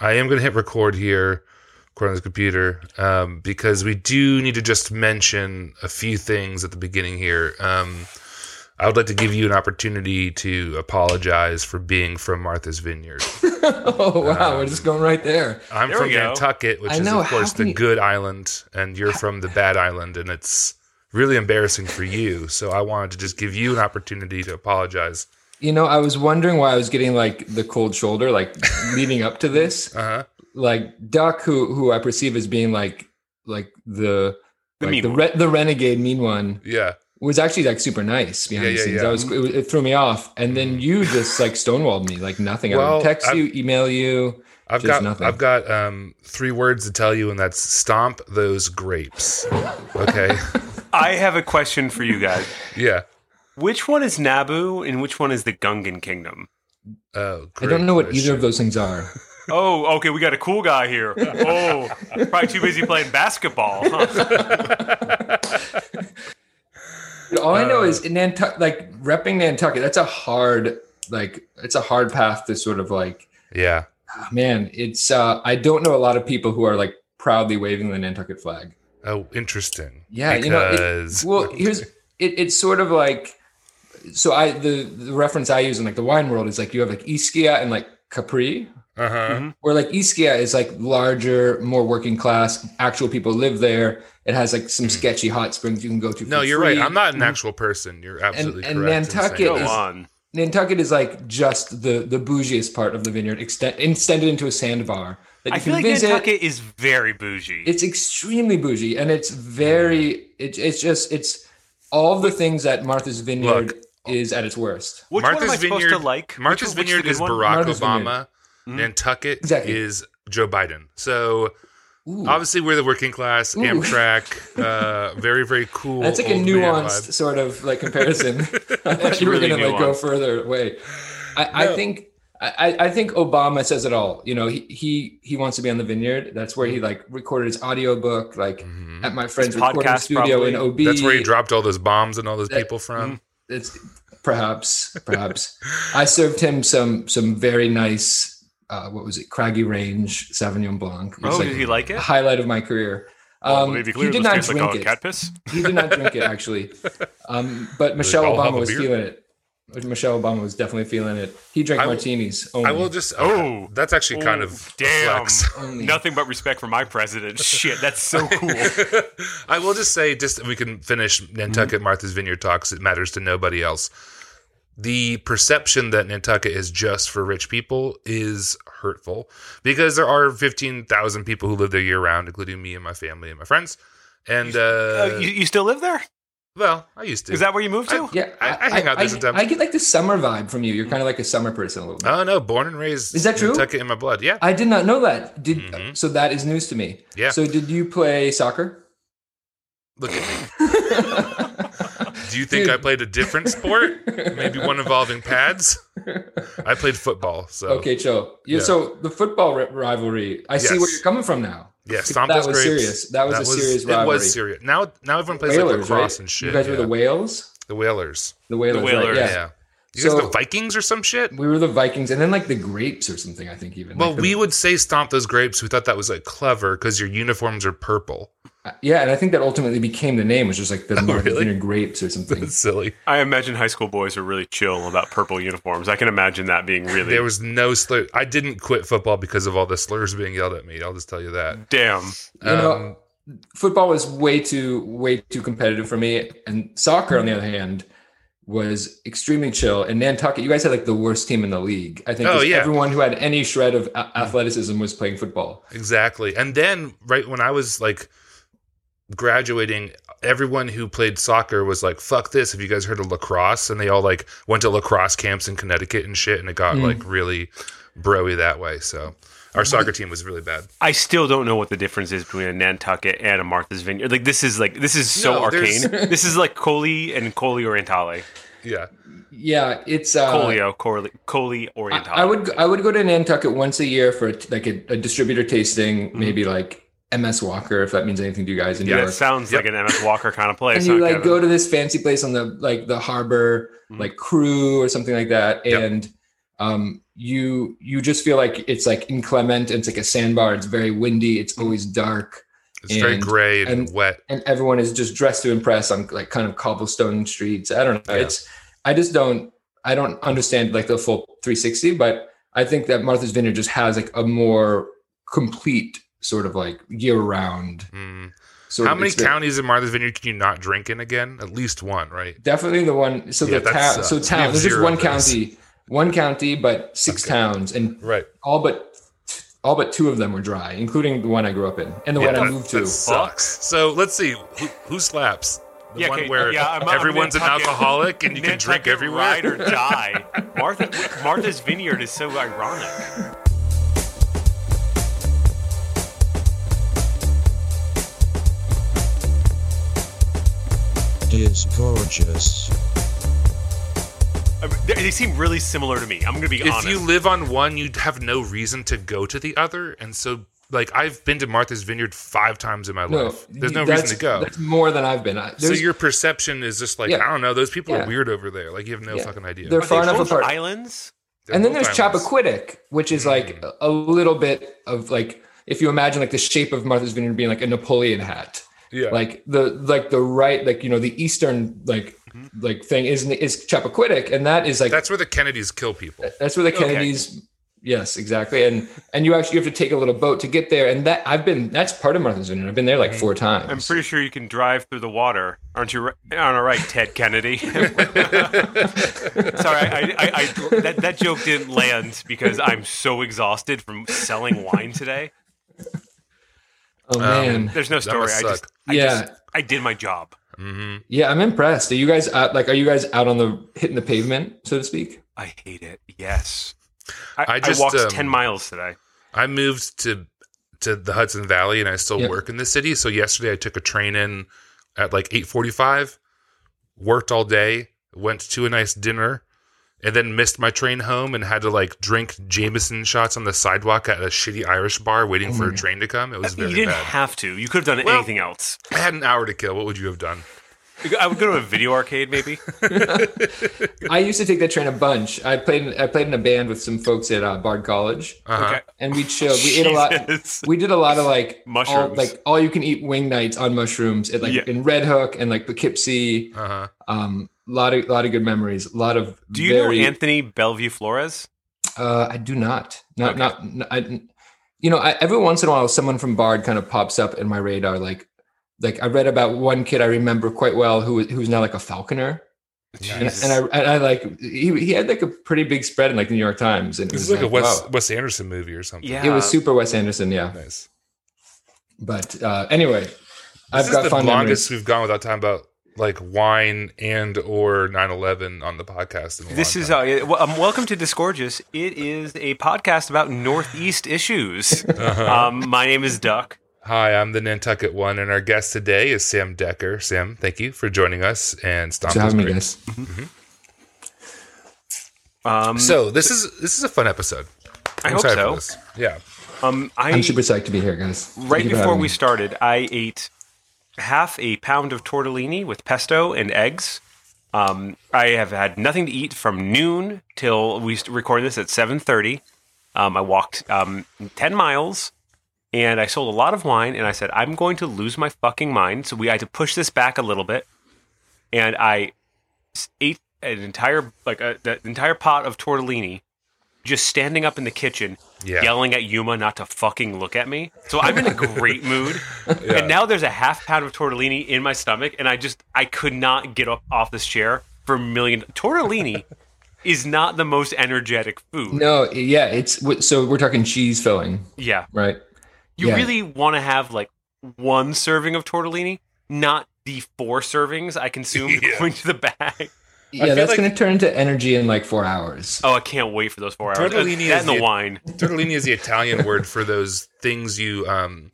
um, I am going to hit record here, record on this computer, um, because we do need to just mention a few things at the beginning here. Um, I would like to give you an opportunity to apologize for being from Martha's Vineyard. oh wow, we're just going right there. I'm There from. Nantucket, which I is know, of course the you- good island, and you're from the bad island, and it's really embarrassing for you. So I wanted to just give you an opportunity to apologize. You know, I was wondering why I was getting like the cold shoulder, like leading up to this. Uh huh. Like Duck, who who I perceive as being like like the The like mean the re- the renegade mean one Yeah. was actually like super nice behind Yeah, the scenes. yeah. Mm-hmm. I was it, it threw me off, and then you just like stonewalled me like nothing. I would text I've- you, email you. I've Just got nothing. I've got um, three words to tell you, and that's stomp those grapes. Okay. I have a question for you guys. yeah. Which one is Naboo and which one is the Gungan Kingdom? Oh, I don't know what great either of those things are. Oh, okay, we got a cool guy here. Oh, probably too busy playing basketball. Huh? All I Uh, know is in Nantucket, like repping Nantucket. That's a hard, like it's a hard path to sort of like, Yeah. ah, man. It's uh I don't know a lot of people who are like proudly waving the Nantucket flag. Oh, interesting. Yeah, you know, it- Well, here's it. It's sort of like, so I the the reference I use in like the wine world is like you have like Ischia and like Capri, uh huh. where like Ischia is like larger, more working class. Actual people live there. It has like some sketchy hot springs you can go to. Hmm. No, for you're free. right. I'm not an actual person. You're absolutely and correct. in Nantucket Go that. is- on. Nantucket is like just the the bougiest part of the vineyard, extend, extended into a sandbar that you I can feel like visit. Nantucket is very bougie. It's extremely bougie, and it's very. It, it's just it's all the things that Martha's Vineyard Look. Is at its worst. Which one am I supposed Vineyard. to like? Martha's Which- which Vineyard good is one? Barack Martha's Obama. Mhm. Nantucket Exactly. is Joe Biden. So Ooh. obviously we're the working class. Ooh. Amtrak, uh, very very cool. That's like a nuanced sort of like comparison. I thought you were really gonna like go further away. I, No. I think I, I think Obama says it all. You know, he he he wants to be on the vineyard. That's where he like recorded his audiobook, like Mhm. at my friend's His recording podcast, studio in. OB. That's where he dropped all those bombs and all those That- people from. It's perhaps, perhaps. I served him some some very nice. Uh, what was it? Craggy Range Sauvignon Blanc. Oh, like did he like it? highlight of my career. Well, Um, maybe he did not drink like it. cat piss. He did not drink it actually. Um, but Michelle Obama was feeling it. Michelle Obama was definitely feeling it. He drank I will- martinis. Only. I will just. Oh. that's actually kind Oh, of damn. Nothing but respect for my president. Shit, that's so cool. I will just say, just we can finish Nantucket Mm-hmm. Martha's Vineyard talks. It matters to nobody else. The perception that Nantucket is just for rich people is hurtful because there are fifteen thousand people who live there year round, including me and my family and my friends. And uh, Uh, you, you still live there? Well, I used to. Is that where you moved to? yeah, I- I hang out there I, sometimes. I get like the summer vibe from you. You're kind of like a summer person a little bit. Oh no, born and raised. Is that true? Took it in my blood. Yeah, I did not know that. Did Mhm. so that is news to me. Yeah. So did you play soccer? look at me. Do you think Dude. I played a different sport? Maybe one involving pads. I played football. So Okay, Joe. Yeah, Yeah. So the football rivalry. I see where you're coming from now. Yeah, stomp that those was grapes. serious. That was a serious rivalry. It was serious. Now, now everyone plays like Whalers, lacrosse right? and shit. You guys were the whales. The Whalers. The whalers. The right, Whalers. Yeah. Yeah. You guys the Vikings or some shit? We were the Vikings, and then like the grapes or something. I think even. Well, Like the- we would say stomp those grapes. We thought that was like clever because your uniforms are purple. yeah, and I think that ultimately became the name, which was like the Martha's Oh, really? Grapes or something. That's silly. I imagine high school boys are really chill about purple uniforms. I can imagine that being really There was no slur. I didn't quit football because of all the slurs being yelled at me. I'll just tell you that. damn. You know, Um, football was way too way too competitive for me, and soccer, on the other hand, was extremely chill. And Nantucket, you guys had like the worst team in the league. I think Oh, yeah. everyone who had any shred of a- athleticism was playing football. Exactly. And then right when I was like graduating, everyone who played soccer was like, fuck this. Have you guys heard of lacrosse? And they all like went to lacrosse camps in Connecticut and shit. And it got Mm. like really broy that way. So our soccer team was really bad. I still don't know what the difference is between a Nantucket and a Martha's Vineyard. Like this is like this is so No, arcane. this is like Coley and Colli Orientali. Yeah. Yeah, it's uh, Collio, Coley, Coley I, Orientale. I would I would go to Nantucket once a year for like a, a distributor tasting, Mm-hmm. maybe like MS Walker, if that means anything to you guys in Yeah, New That York. sounds Yep. like an MS Walker kind of place. and you huh, like Kevin? go to this fancy place on the like the harbor Mhm. like Cru or something like that Yep. and um you you just feel like it's like inclement. It's like a sandbar. It's very windy. It's always dark, It's very gray and, and- wet. and everyone is just dressed to impress on like kind of cobblestone streets. I don't know. Yeah. It's I just don't I don't understand like the full 360, but I think that Martha's Vineyard just has like a more complete sort of like year round. Mm. Sort How many experience. counties in Martha's Vineyard can you not drink in again? At least one, right? Definitely the one. So Yeah, the town. uh, so town. There's just one county. One county, but six Okay. towns, and Right. all but all but two of them were dry, including the one I grew up in and the one I moved to. sucks. So let's see who, who slaps. The Yeah, one okay, where uh, yeah, I'm- I'm everyone's an alcoholic and you can drink Nantucket everywhere. Ride or die. Martha, Martha's Vineyard is so ironic. is gorgeous. I mean, They they seem really similar to me. I'm going to be if honest. you live on one, you'd have no reason to go to the other, and so like I've been to Martha's Vineyard five times in my No, life. There's no reason to go. That's more than I've been. I- So your perception is just like Yeah. I don't know. Those people Yeah. are weird over there. Like you have no Yeah. fucking idea. They're Are they far enough apart. Islands. They're and then there's islands. Chappaquiddick, which is like Mm. a, a little bit of like if you imagine like the shape of Martha's Vineyard being like a Napoleon hat, Yeah. like the like the right like you know the eastern like Mm-hmm. like thing is is Chappaquiddick, and that is like That's where the Kennedys kill people. that's where the Okay. Kennedys. Yes, exactly, and and you actually have to take a little boat to get there, and that I've been that's part of Martha's Vineyard. I've been there like mm-hmm. four times. I'm pretty sure you can drive through the water. Aren't you on a right, Ted Kennedy? Sorry, I, I, I, that, that joke didn't land because I'm so exhausted from selling wine today. oh man, There's no story. I just, suck. I Yeah. just, I did my job. Hmm yeah, I'm impressed. Are you guys out, like are you guys out on the hitting the pavement, so to speak? I hate it. Yes. I, I I, just, walked um, 10 miles today. I moved to to the Hudson Valley, and I still Yeah. work in the city. So yesterday, I took a train in at like eight forty five. Worked all day. Went to a nice dinner. And then missed my train home and had to like drink Jameson shots on the sidewalk at a shitty Irish bar waiting Oh for a train to come. It was uh, very You didn't bad. have to. You could have done Well- anything else. I had an hour to kill. What would you have done? I would go to a video arcade, maybe. I used to take that train a bunch. I played I played in a band with some folks at uh, Bard College, Uh-huh. And we chilled. We ate a lot. We did a lot of like all, Mushrooms. like all you can eat wing nights on mushrooms at like Yeah. in Red Hook and like Poughkeepsie. Uh-huh. Um, a lot of lot of good memories. A lot of Do you very, know Anthony Bellevue Flores? Uh, I do not. Not Okay. not. I, you know, I, every once in a while, someone from Bard kind of pops up in my radar. Like, like I read about one kid I remember quite well who who's now like a falconer, and, and I and I like he he had like a pretty big spread in like the New York Times, and it This was is like a Wes wow. Wes Anderson movie or something. Yeah. It was super Wes Anderson, yeah. Nice. But uh, anyway, This I've is got the fun longest memories. we've gone without talking about like wine and or 9-11 on the podcast. In a This is uh, well, um, welcome to Disgorgeous. It is a podcast about Northeast issues. Uh-huh. Um, my name is Duck. Hi, I'm the Nantucket one, and our guest today is Sam Decker. Sam, thank you for joining us and Thanks Stomp for having me, great. guys. Um, So this is this is a fun episode. I I'm hope so. this. Yeah. Um, I I'm super psyched to be here, guys. Thank right before we me. started, I ate half a pound of tortellini with pesto and eggs. Um, I have had nothing to eat from noon till we st- record this at seven thirty. Um, I walked um, ten miles, and I sold a lot of wine. And I said, I'm going to lose my fucking mind. So we had to push this back a little bit, and I ate an entire like a, the entire pot of tortellini, just standing up in the kitchen, Yeah. yelling at Yuma not to fucking look at me. So I'm in a great mood. Yeah. And now there's a half pound of tortellini in my stomach, and I just I could not get up off this chair for a million. Tortellini is not the most energetic food. No, yeah, it's so we're talking cheese filling, Yeah, right? You Yeah. really want to have like one serving of tortellini, not the four servings I consume Yeah. going to the bag. Yeah, that's like- going to turn into energy in like four hours. Oh, I can't wait for those four hours. Tortellini that is and the the- wine. Tortellini is the Italian word for those things you um,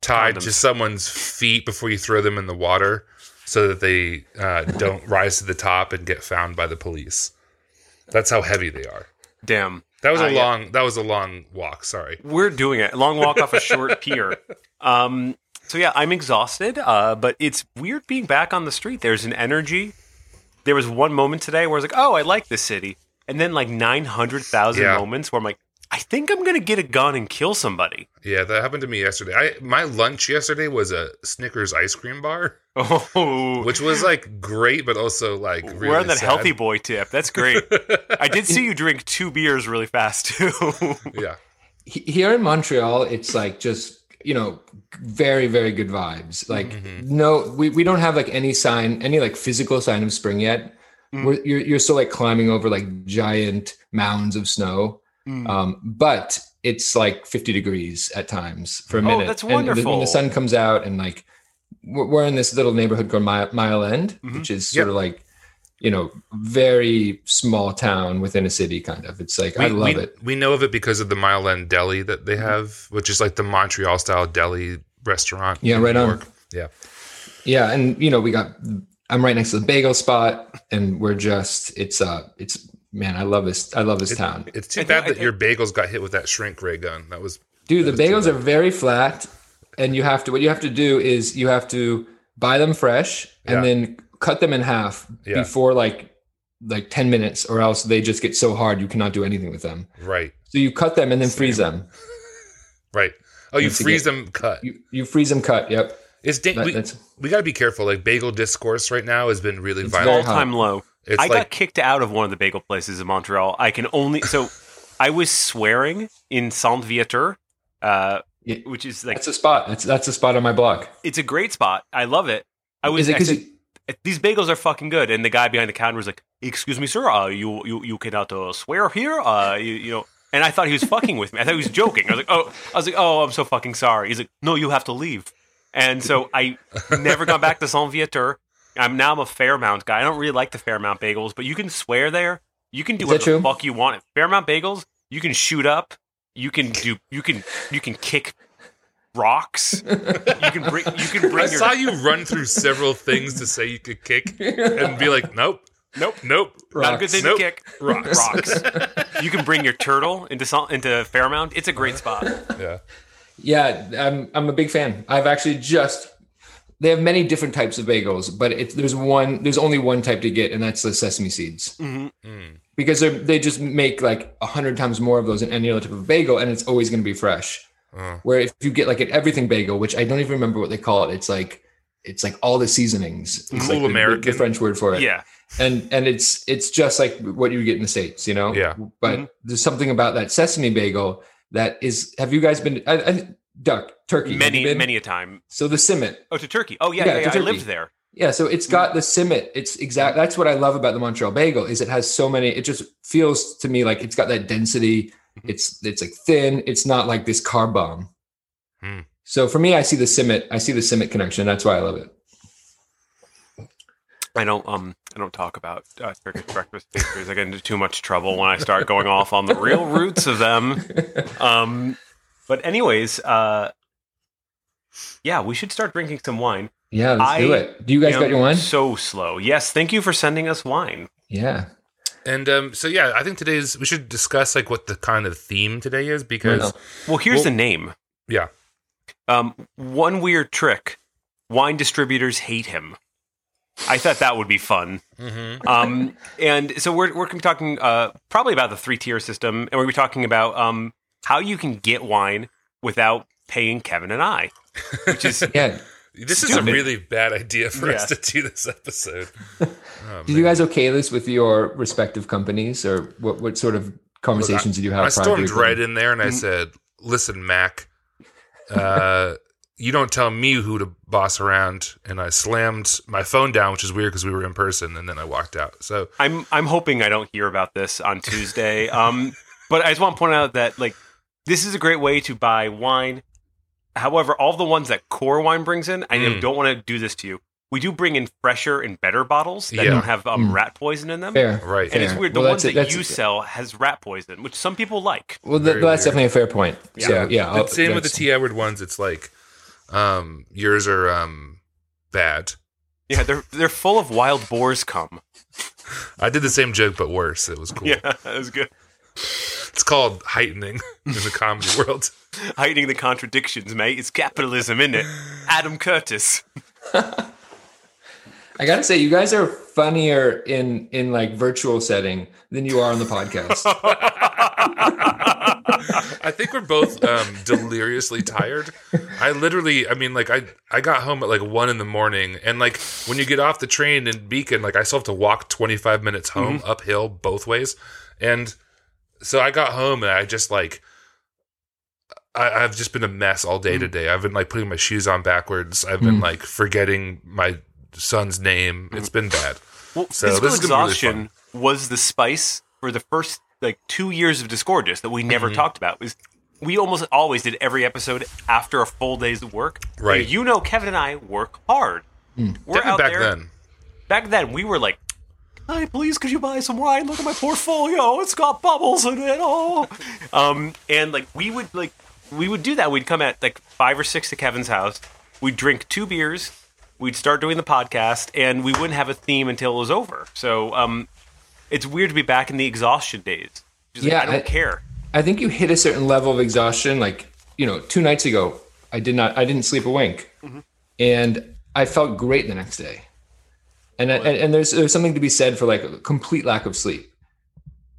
tie to someone's feet before you throw them in the water, so that they uh, don't rise to the top and get found by the police. That's how heavy they are. Damn. That was Uh, a yeah. long. That was a long walk. Sorry. We're doing it. Long walk off a short pier. Um, so yeah, I'm exhausted, uh, but it's weird being back on the street. There's an energy. There was one moment today where I was like, "Oh, I like this city," and then like nine hundred thousand Yeah. moments where I'm like, I think I'm gonna get a gun and kill somebody. Yeah, that happened to me yesterday. I my lunch yesterday was a Snickers ice cream bar, Oh, which was like great, but also like really we're on that sad. healthy boy tip. That's great. I did see you drink two beers really fast too. yeah, Here in Montreal, it's like just you know very very good vibes. Like Mhm. no, we, we don't have like any sign, any like physical sign of spring yet. Mm. We're, you're you're still like climbing over like giant mounds of snow. Mm. Um, but it's like 50 degrees at times for a minute. Oh, minute. that's And the- when the sun comes out and like we're, we're in this little neighborhood called Mile, Mile End, Mhm. which is sort Yep. of like, you know, very small town within a city kind of. It's like, I love we, it. We know of it because of the Mile End Deli that they Mm-hmm. have, which is like the Montreal style deli restaurant. Yeah, right New on. York. Yeah, Yeah. And, you know, we got, I'm right next to the bagel spot and we're just, it's, uh, it's, man, I love this. I love this town. it's too I bad I that think- your bagels got hit with that shrink ray gun. That was Dude, the That is too bagels are very flat, and you have to. What you have to do is you have to buy them fresh and Yeah. then cut them in half Yeah. before like like ten minutes, or else they just get so hard you cannot do anything with them. right, So you cut them and then freeze them. right. Oh, you freeze again- them cut. You you freeze them cut. Yep. It's da- That- we, we got to be careful. Like bagel discourse right now has been really It's violent. All time low. It's I like got kicked out of one of the bagel places in Montreal. I can only so I was swearing in Saint Viateur, uh, Yeah. which is like that's a spot. That's that's a spot on my block. it's a great spot. I love it. I was Is it I 'cause said, you- these bagels are fucking good, and the guy behind the counter was like, "Excuse me, sir, uh, you you you cannot uh, swear here, uh, you, you know." And I thought he was fucking with me. I thought he was joking. I was like, "Oh, I was like, oh, I'm so fucking sorry." He's like, "No, you have to leave." And so I never got back to Saint Viateur. I'm now I'm a Fairmount guy. I don't really like the Fairmount bagels, but you can swear there. You can do Is that whatever the true? fuck you want. At Fairmount bagels, you can shoot up. You can do. You can. You can kick rocks. You can bring. You can I bring your. saw you run through several things to say you could kick and be like, nope, Nope. nope, Not a good thing Nope. to kick. rocks. Rocks. you can bring your turtle into into Fairmount. It's a great spot. yeah, Yeah, I'm I'm a big fan. I've actually just they have many different types of bagels, but it's there's one there's only one type to get, and that's the sesame seeds. Mhm. Mm. because they they just make like a hundred times more of those than any other type of bagel, and it's always going to be fresh. Oh. Where if you get like an everything bagel, which I don't even remember what they call it, it's like it's like all the seasonings. It's Cool like the- the, French word for it. Yeah. and and it's it's just like what you get in the states, you know. Yeah. But Mhm. there's something about that sesame bagel that is. Have you guys been? I, I, duck turkey. Many many a time. So the simit. Oh, to Turkey. Oh yeah, Yeah, yeah. yeah. I lived there. Yeah, so it's got the simit. It's exact. That's what I love about the Montreal bagel is it has so many. It just feels to me like it's got that density. Mhm. It's it's like thin. It's not like this carb bomb. Hmm. So for me, I see the simit. I see the simit connection. That's why I love it. I don't um I don't talk about uh, Turkish breakfast pastries. I get into too much trouble when I start going off on the real roots of them. Um, but anyways, uh, yeah, we should start drinking some wine. Yeah, let's I do it. Do you guys am got your wine? So slow. Yes, thank you for sending us wine. Yeah. And um, so yeah, I think today's we should discuss like what the kind of theme today is because Well, Well, here's Well- the name. yeah, Um, one weird trick: wine distributors hate him. I thought that would be fun. hmm Um, and so we're we're talking uh, probably about the three tier system, and we're gonna be talking about um, how you can get wine without paying Kevin and I, which is Yeah. this is Stupid. a really bad idea for us to do this episode. Oh, Did you guys okay this with your respective companies, or what? What sort of conversations did you have? I stormed privately? right in there and I said, "Listen, Mac, uh, you don't tell me who to boss around." And I slammed my phone down, which is weird because we were in person, and then I walked out. So I'm I'm hoping I don't hear about this on Tuesday. Um, but I just want to point out that like this is a great way to buy wine. However, all the ones that Core Wine brings in, I Mm. don't want to do this to you. We do bring in fresher and better bottles that Yeah. don't have um, Mm. rat poison in them. Fair. right, And it's weird. The Well, ones that's that it. you That's- sell has rat poison, which some people like. Well, Very th- that's weird. definitely a fair point. Yeah. So yeah, I'll- the same with the that's- T. Edward ones. It's like um, yours are um, bad. Yeah, they're they're full of wild boars. Come. I did the same joke, but worse. It was cool. Yeah, that was good. It's called heightening in the comedy world. heightening the contradictions, mate. It's capitalism, isn't it? Adam Curtis. I gotta say, you guys are funnier in in like virtual setting than you are on the podcast. I think we're both um, deliriously tired. I literally, I mean, like I, I got home at like one in the morning, and like when you get off the train in Beacon, like I still have to walk twenty five minutes home uphill both ways, and so I got home and I just like, I, I've just been a mess all day mm. today. I've been like putting my shoes on backwards. I've been mm. like forgetting my son's name. Mm. It's been bad. Well, So physical gonna really exhaustion was the spice for the first like two years of Disgorgeous that we never Mm-hmm. talked about. Was we almost always did every episode after a full day's work. Right. And you know, Kevin and I work hard. Hmm. We're Definitely out back there. then. Back then, we were like, "Hi, please, could you buy some wine? Look at my portfolio; it's got bubbles in it." Oh, um, and like we would like we would do that. We'd come at like five or six to Kevin's house. We'd drink two beers. We'd start doing the podcast, and we wouldn't have a theme until it was over. So, um, it's weird to be back in the exhaustion days. Just like, Yeah, I don't I- care. I think you hit a certain level of exhaustion. Like, you know, two nights ago, I did not, I didn't sleep a wink, and I felt great the next day. And, and and there's there's something to be said for like a complete lack of sleep,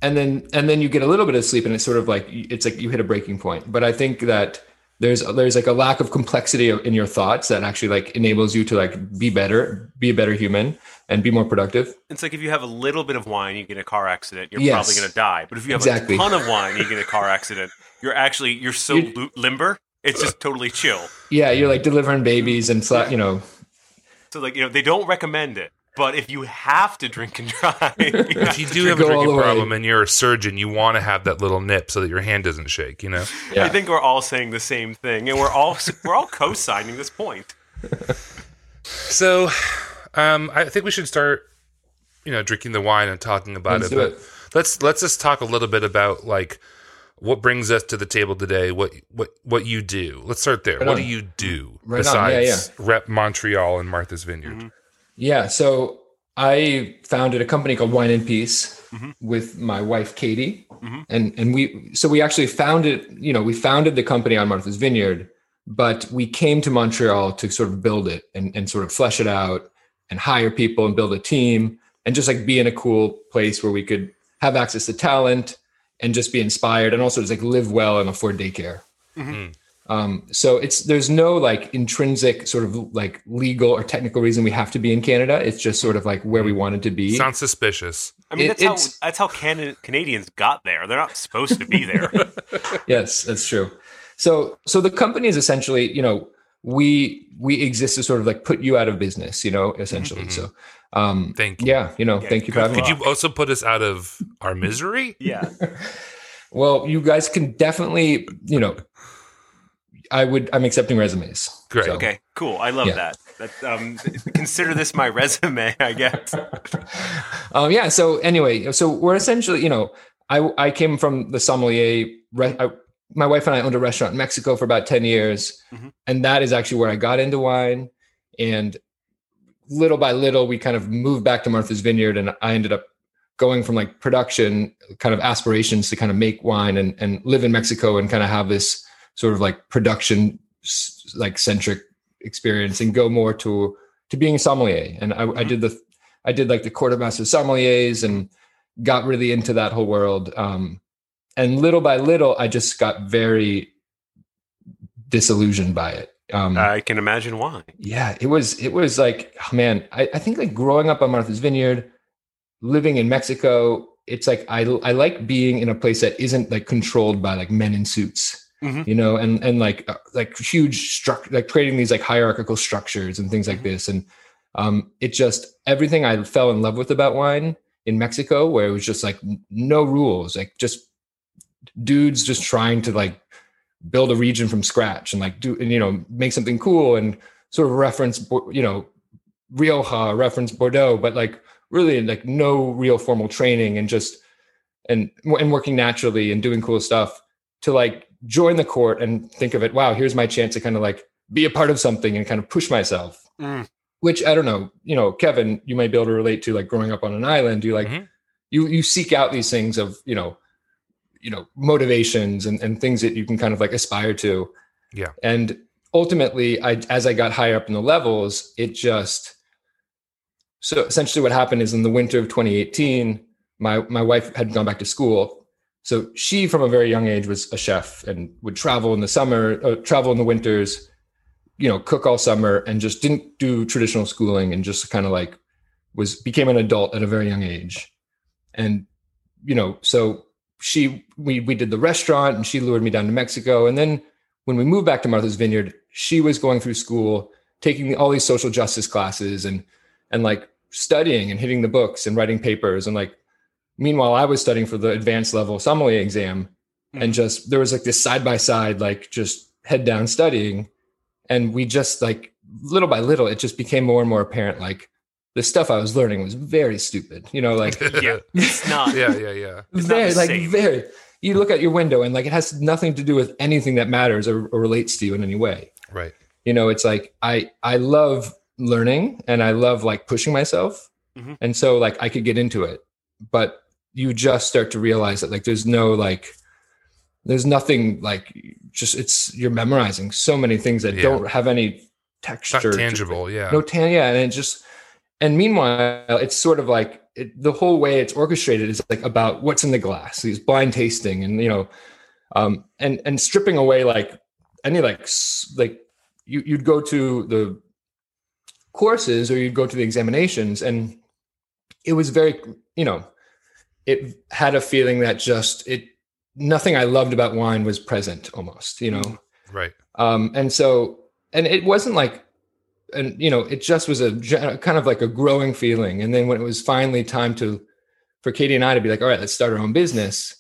and then and then you get a little bit of sleep, and it's sort of like it's like you hit a breaking point. But I think that there's there's like a lack of complexity in your thoughts that actually like enables you to like be better, be a better human, and be more productive. It's like if you have a little bit of wine, you get a car accident, you're Yes. probably going to die. But if you have Exactly. a ton of wine, you get a car accident, you're actually you're so You- lo- limber. It's just totally chill. Yeah, you're like delivering babies and you know So like you know they don't recommend it, but if you have to drink and drive, If you do have a drinking the way. problem and you're a surgeon, you want to have that little nip so that your hand doesn't shake. You know. Yeah. I think we're all saying the same thing, and we're all we're all co-signing this point. So, um, I think we should start, you know, drinking the wine and talking about Let's it. But it. let's let's just talk a little bit about like what brings us to the table today. What what what you do? Let's start there. Right what on. do you do Right on. Yeah, besides rep Montreal and Martha's Vineyard? Yeah, so I founded a company called Wine and Peace Mm-hmm. with my wife Katie, mm-hmm. and and we so we actually founded you know we founded the company on Martha's Vineyard, but we came to Montreal to sort of build it and and sort of flesh it out and hire people and build a team and just like be in a cool place where we could have access to talent and just be inspired and also just like live well and afford daycare. Mm-hmm. Mm. Um, so it's there's no like intrinsic sort of like legal or technical reason we have to be in Canada. It's just sort of like where we wanted to be. Sounds suspicious. I mean, It- that's how that's how Can- Canadians got there. They're not supposed to be there. yes, that's true. So so the company is essentially, you know, we we exist to sort of like put you out of business, you know, essentially. So um Thank you. yeah, you know, thank you for having. Could you also put us out of our misery? yeah, Well, you guys can definitely, you know, I would I'm accepting resumes. Great. So- okay, cool. I love Yeah. that. That um, consider this my resume, I guess. um, yeah. So anyway, so we're essentially, you know, I I came from the sommelier. Re- I, my wife and I owned a restaurant in Mexico for about ten years, Mhm. and that is actually where I got into wine. And little by little, we kind of moved back to Martha's Vineyard, and I ended up going from like production kind of aspirations to kind of make wine and and live in Mexico and kind of have this sort of like production like centric experience and go more to to being a sommelier. And I, I did the I did like the Court of Master Sommeliers and got really into that whole world. Um, and little by little, I just got very disillusioned by it. Um, I can imagine why. yeah, it was it was like oh, man, I, I think like growing up on Martha's Vineyard, living in Mexico, it's like I I like being in a place that isn't like controlled by like men in suits. Mhm. You know, and and like uh, like huge structure, like creating these like hierarchical structures and things like this, and um, it just everything I fell in love with about wine in Mexico, where it was just like no rules, like just dudes just trying to like build a region from scratch and like do and you know make something cool and sort of reference you know Rioja, reference Bordeaux, but like really like no real formal training and just and and working naturally and doing cool stuff to like join the court and think of it. Wow, here's my chance to kind of like be a part of something and kind of push myself. Mm. Which I don't know, you know, Kevin, you might be able to relate to like growing up on an island. You like Mhm. you you seek out these things of you know you know motivations and, and things that you can kind of like aspire to Yeah. and ultimately i as i got higher up in the levels it just so essentially what happened is in the winter of 2018 my my wife had gone back to school so she from a very young age was a chef and would travel in the summer uh, travel in the winters you know cook all summer and just didn't do traditional schooling and just kind of like was became an adult at a very young age. And you know so she we we did the restaurant and she lured me down to mexico. And then when we moved back to martha's vineyard she was going through school taking all these social justice classes and and like studying and hitting the books and writing papers and like meanwhile i was studying for the advanced level sommelier exam and just there was like this side by side like just head down studying and we just like little by little it just became more and more apparent like the stuff i was learning was very stupid you know like yeah, it's not. yeah, yeah, yeah. It's very like same. very you look at your window and like it has nothing to do with anything that matters or, or relates to you in any way Right. you know it's like i i love learning and i love like pushing myself Mhm. and so like i could get into it but you just start to realize that like there's no like there's nothing like just it's you're memorizing so many things that Yeah. don't have any texture not to- tangible. Yeah. no tan yeah and it just and meanwhile it's sort of like it, the whole way it's orchestrated is like about what's in the glass these blind tasting and you know um and and stripping away like any like like you you'd go to the courses or you'd go to the examinations and it was very you know it had a feeling that just it nothing i loved about wine was present almost you know? Right. um and so and it wasn't like and you know it just was a kind of like a growing feeling. And then when it was finally time to for katie and i to be like all right let's start our own business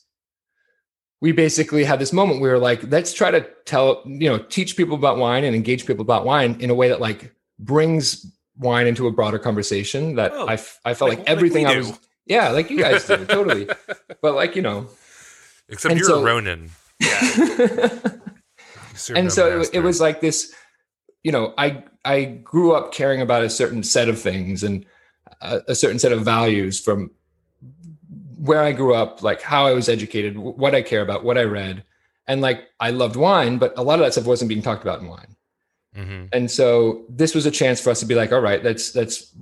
we basically had this moment where we were like let's try to tell you know teach people about wine and engage people about wine in a way that like brings wine into a broader conversation that Oh, I, f- I felt like, like- like everything we i was yeah like you guys do totally but like you know Except you're so- a Ronin. and so it, it was like this you know i i grew up caring about a certain set of things and a, a certain set of values from where i grew up like how i was educated what i care about what i read and like i loved wine but a lot of that stuff wasn't being talked about in wine Mhm. and so this was a chance for us to be like all right let's let's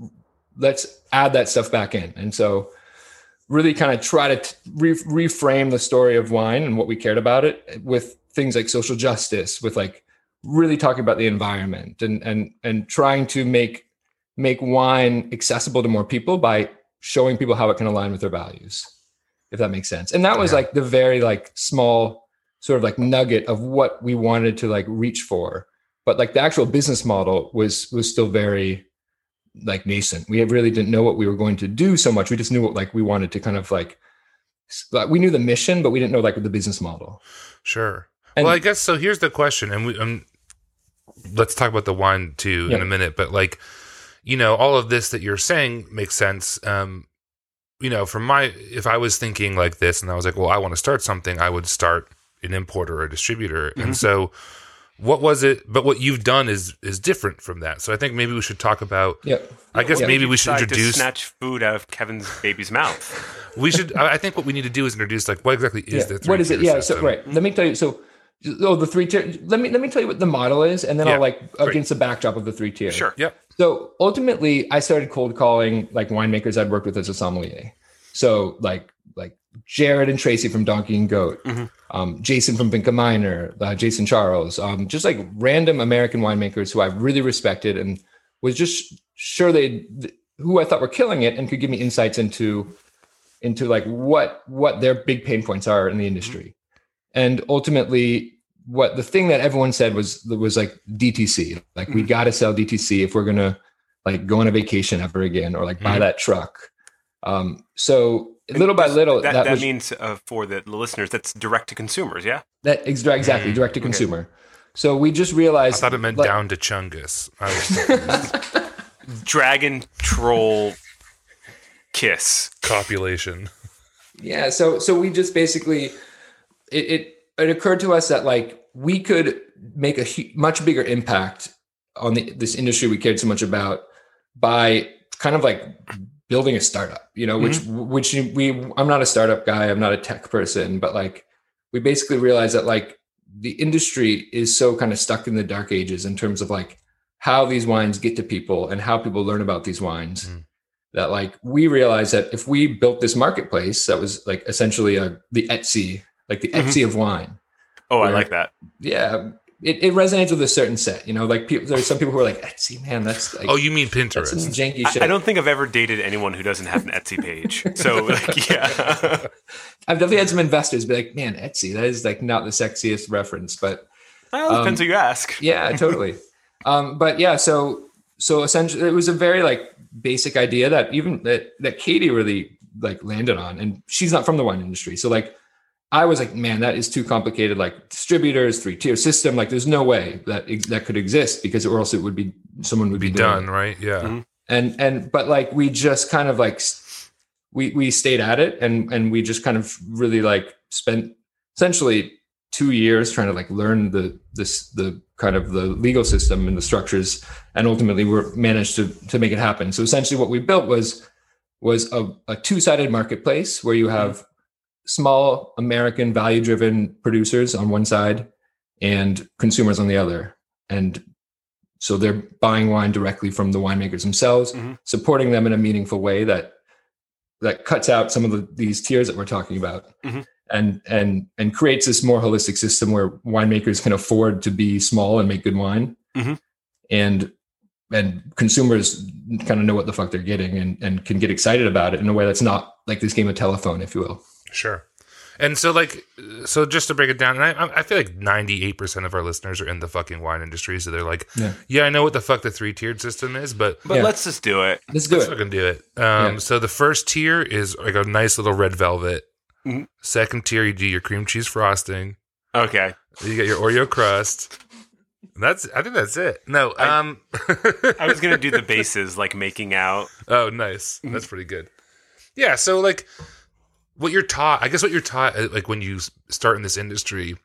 let's add that stuff back in. And so really kind of try to re- reframe the story of wine and what we cared about it with things like social justice with like really talking about the environment and and and trying to make make wine accessible to more people by showing people how it can align with their values if that makes sense. And that was Yeah. like the very like small sort of like nugget of what we wanted to like reach for. But like the actual business model was was still very like nascent we really didn't know what we were going to do so much we just knew what like we wanted to kind of like we knew the mission but we didn't know like the business model Sure. And- well, I guess so. Here's the question, and we um, let's talk about the wine too in a minute. But like, you know, all of this that you're saying makes sense. Um, you know, from my if I was thinking like this, and I was like, well, I want to start something, I would start an importer or a distributor, Mm-hmm. and so. What was it? But what you've done is is different from that. So I think maybe we should talk about. yeah I guess Yeah. maybe we should introduce. to snatch food out of Kevin's baby's mouth. We should. I I think what we need to do is introduce like what exactly is Yeah. the what is it yeah system. so right let me tell you so oh the three tier let me let me tell you what the model is and then Yeah, i'll like great. against the backdrop of the three tier Sure. Yep. So ultimately, I started cold calling like winemakers I'd worked with as a sommelier. So like like Jared and Tracy from Donkey and Goat, Mhm. um, Jason from Vinca Minor, uh, Jason Charles, um, just like random American winemakers who I really respected and was just sure they who I thought were killing it and could give me insights into into like what what their big pain points are in the industry. And ultimately, what the thing that everyone said was was like DTC. Like we Mhm. got to sell DTC if we're gonna like go on a vacation ever again or like buy Mhm. that truck. Um, so little by little, That, that, that, was means uh, for the listeners, that's direct to consumers. Yeah. that ex- exactly Mm, direct to okay. consumer. So we just I realized. thought it meant like- down to Chungus. I was Dragon troll kiss. copulation. Yeah. So so we just basically it it, it occurred to us that like we could make a hu- much bigger impact on the, this industry we cared so much about by kind of like building a startup. You know, which which we I'm not a startup guy. I'm not a tech person, but like we basically realized that like the industry is so kind of stuck in the dark ages in terms of like how these wines get to people and how people learn about these wines. Mm. that like we realized that if we built this marketplace that was like essentially a the Etsy, like the Mhm. Etsy of wine. Oh, I like that. Yeah, it, it resonates with a certain set. You know, like people, there's some people who are like Etsy, man, that's like Oh, you mean that's some Pinterest? janky I, shit. I don't think I've ever dated anyone who doesn't have an Etsy page. So, like, yeah. I've definitely had some investors be like, man, Etsy, that is like not the sexiest reference, but well, it depends Um, who you ask. yeah, totally. um, but yeah, so so essentially, it was a very like basic idea that even that that Katie really like landed on, and she's not from the wine industry, so like. I was like, man, that is too complicated. Like distributors, three tier system. Like, there's no way that that could exist because, or else it would be someone would Be be, done, it. right? Yeah. Mhm. and and but like we just kind of like we we stayed at it and and we just kind of really like spent essentially two years trying to like learn the this the kind of the legal system and the structures and ultimately we managed to to make it happen so essentially what we built was was a, a two-sided marketplace where you have small american value driven producers on one side and consumers on the other and so they're buying wine directly from the winemakers themselves Mhm. supporting them in a meaningful way that that cuts out some of the, these tiers that we're talking about Mhm. and and and creates this more holistic system where winemakers can afford to be small and make good wine Mhm. and and consumers kind of know what the fuck they're getting and and can get excited about it in a way that's not like this game of telephone if you will Sure. And so, like, so just to break it down, and I, I feel like ninety-eight percent of our listeners are in the fucking wine industry, so they're like, Yeah. "Yeah, I know what the fuck the three-tiered system is, but But Yeah. let's just do it. let's do let's it fucking do it." Um, Yeah. So the first tier is like a nice little red velvet. Mhm. Second tier, you do your cream cheese frosting. Okay. You get your Oreo crust. That's, I think that's it. No, I- um, I was going to do the bases, like making out. Oh, nice. That's pretty good. Yeah. So, like, what you're taught, I guess, what you're taught, uh, like, when you start in this industry,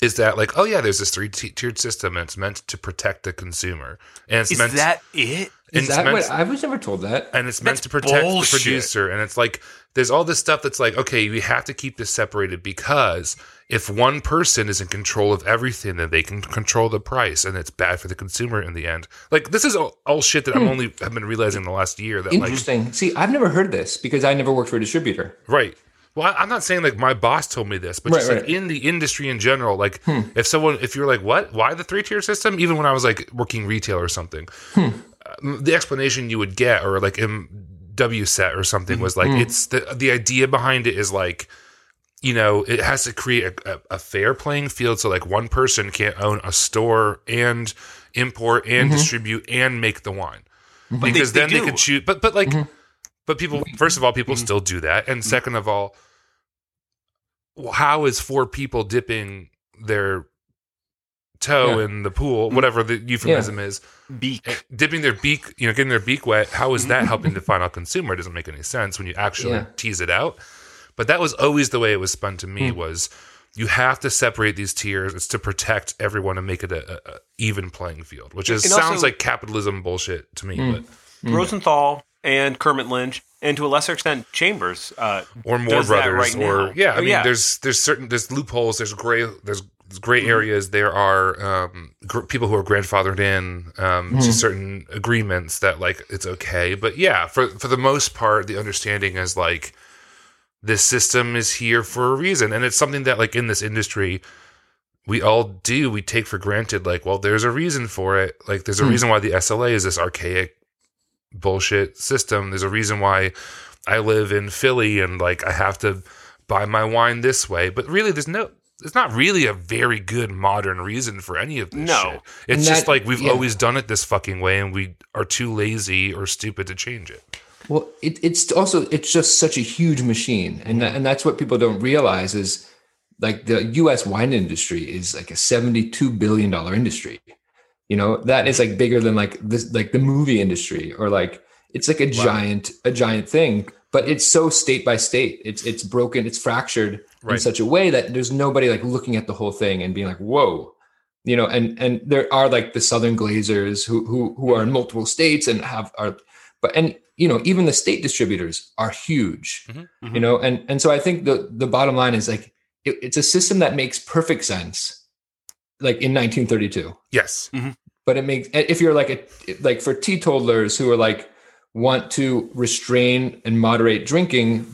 is that like, oh yeah, there's this three tiered system, and it's meant to protect the consumer, and it's Is meant that it? and is it's that meant what i was never told that and it's meant That's to protect bullshit. the producer and it's like there's all this stuff that's like okay we have to keep this separated because if one person is in control of everything then they can control the price and it's bad for the consumer in the end like this is all, all shit that i'm Hmm. only have been realizing the last year that like interesting see i've never heard this because i never worked for a distributor right well i'm not saying like my boss told me this but Right, just like right. Hmm. in the industry in general like if someone if you're like what why the three tier system even when i was like working retail or something Hmm. uh, the explanation you would get or like in WSET or something was like it's the the idea behind it is like you know it has to create a, a, a fair playing field. So like one person can't own a store and import and mm-hmm. distribute and make the wine. Mm-hmm. But because they, then they they could choose but but like mm-hmm. but people first of all people still do that. And second of all how is four people dipping their toe Yeah. in the pool whatever the euphemism is beak. eh, dipping their beak you know getting their beak wet how is that helping the final consumer? It doesn't make any sense when you actually Yeah. tease it out but that was always the way it was spun to Hmm. me was you have to separate these tiers it's to protect everyone and make it a, a, a even playing field which is And sounds also- like capitalism bullshit to me Hmm. but Rosenthal and Kermit Lynch, and to a lesser extent, Chambers. Uh, or more does that brothers right or now. yeah i Oh, mean yeah. there's there's certain there's loopholes there's gray there's there's gray Mm-hmm. areas there are um gr- people who are grandfathered in um Mm-hmm. to certain agreements that like it's okay but yeah for for the most part the understanding is like this system is here for a reason and it's something that like in this industry we all do we take for granted like well there's a reason for it like there's a Hmm. reason why the SLA is this archaic bullshit system there's a reason why I live in Philly and like I have to buy my wine this way but really there's no it's not really a very good modern reason for any of this No. shit. It's just like we've yeah. always done it this fucking way and we are too lazy or stupid to change it. Well, it, it's also it's just such a huge machine, and that, and that's what people don't realize is like the U.S. wine industry is like a seventy-two billion dollar industry. You know that is like bigger than like this like the movie industry or like it's like a giant a giant thing. But it's so state by state. It's it's broken. It's fractured in such a way that there's nobody like looking at the whole thing and being like, whoa. You know, and and there are like the Southern Glazers who who who are in multiple states and have are but and you know even the state distributors are huge Mhm, mhm. you know and and so i think the the bottom line is like it, it's a system that makes perfect sense like in 1932 Yes. but it makes if you're like a like for teetotalers who are like want to restrain and moderate drinking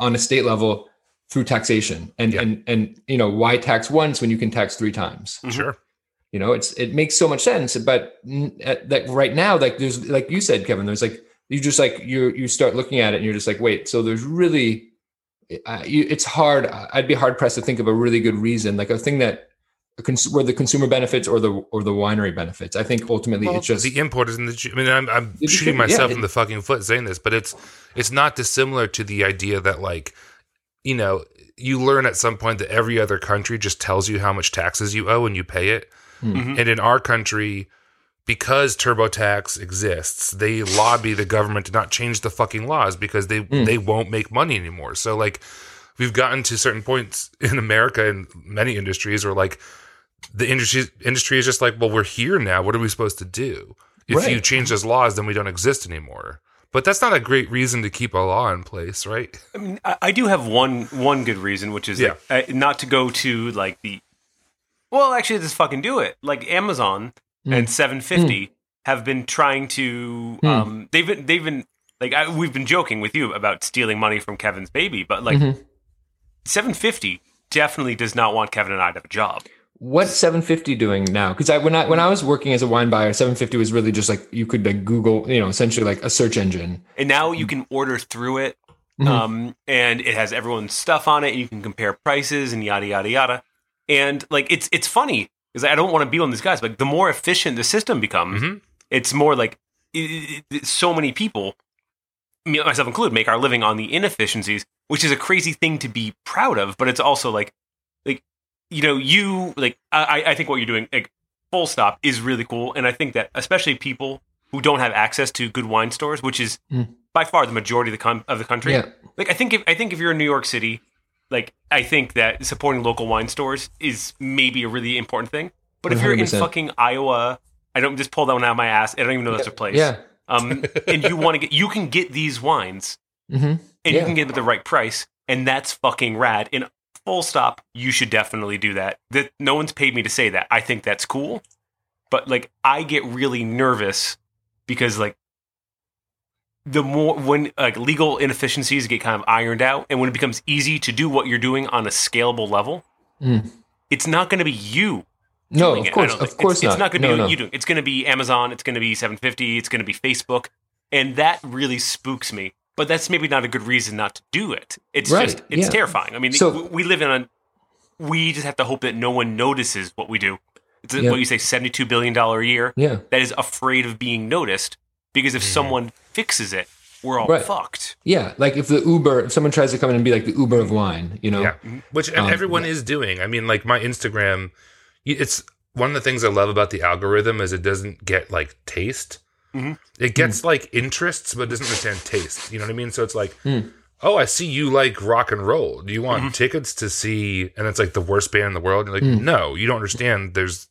on a state level through taxation. And Yeah. and and you know, why tax once when you can tax three times? Sure. You know, it's it makes so much sense. But n- at, like right now, like there's like you said, Kevin, there's like you just like you you start looking at it and you're just like, wait, so there's really uh, you, it's hard. I'd be hard pressed to think of a really good reason, like a thing that a cons- where the consumer benefits or the or the winery benefits. I think ultimately Well, it's just the importers and the. I mean, I'm, I'm shooting distribu- yeah, myself it- in the fucking foot saying this, but it's it's not dissimilar to the idea that like, you know, you learn at some point that every other country just tells you how much taxes you owe and you pay it, Mhm. and in our country. Because TurboTax exists, they lobby the government to not change the fucking laws because they Mm. they won't make money anymore. So like, we've gotten to certain points in America and many industries where like the industry industry is just like, well, we're here now. What are we supposed to do? If Right. you change those laws, then we don't exist anymore. But that's not a great reason to keep a law in place, right? I mean, I, I do have one one good reason, which is Yeah. like, uh, not to go to like the. Well, actually, just fucking do it. Like Amazon Mm. and 750 have been trying to. Mm. Um, they've been they've been like I, we've been joking with you about stealing money from Kevin's baby, but like Mhm. 750 definitely does not want Kevin and I to have a job. What's 750 doing now? Because I when I when I was working as a wine buyer, 750 was really just like you could like Google, you know, essentially like a search engine. And now you can order through it, Mhm. um, and it has everyone's stuff on it. And you can compare prices and yada yada yada. And like it's it's funny because I don't want to be one of these guys. But the more efficient the system becomes, Mhm. it's more like it, it- so many people, me myself included, make our living on the inefficiencies, which is a crazy thing to be proud of. But it's also like like you know you like I I think what you're doing like full stop is really cool, and I think that especially people who don't have access to good wine stores, which is Mm. by far the majority of the con- of the country. Yeah. Like I think if I think if you're in New York City, like I think that supporting local wine stores is maybe a really important thing. But if you're in fucking Iowa, I don't just pull that one out of my ass. I don't even know that's a place. Yeah. Um, and you want to get, you can get these wines, hmm and you can get them at the right price, and that's fucking rad. And full stop, you should definitely do that. That no one's paid me to say that. I think that's cool, but like I get really nervous because like the more when like legal inefficiencies get kind of ironed out, and when it becomes easy to do what you're doing on a scalable level, Mm. it's not going to be you No, doing of it, course, don't of think. course it's, not. It's not going to no, be no. you doing. It's going to be Amazon. It's going to be 750. It's going to be Facebook, and that really spooks me. But that's maybe not a good reason not to do it. It's Right, just it's yeah. terrifying. I mean, So- we- we live in a. We just have to hope that no one notices what we do. It's Yeah. what you say, seventy-two billion dollar a year. Yeah. That is afraid of being noticed because if someone fixes it, we're all Right. fucked. Yeah. Like if the Uber, if someone tries to come in and be like the Uber of wine, you know? Yeah, which Um, everyone is doing. I mean, like my Instagram, it's one of the things I love about the algorithm is it doesn't get like taste. Mhm. It gets like interests, but doesn't understand taste. You know what I mean? So it's like, Hmm. oh, I see you like rock and roll. Do you want tickets to see? And it's like the worst band in the world. You're like, Hmm. no, you don't understand. There's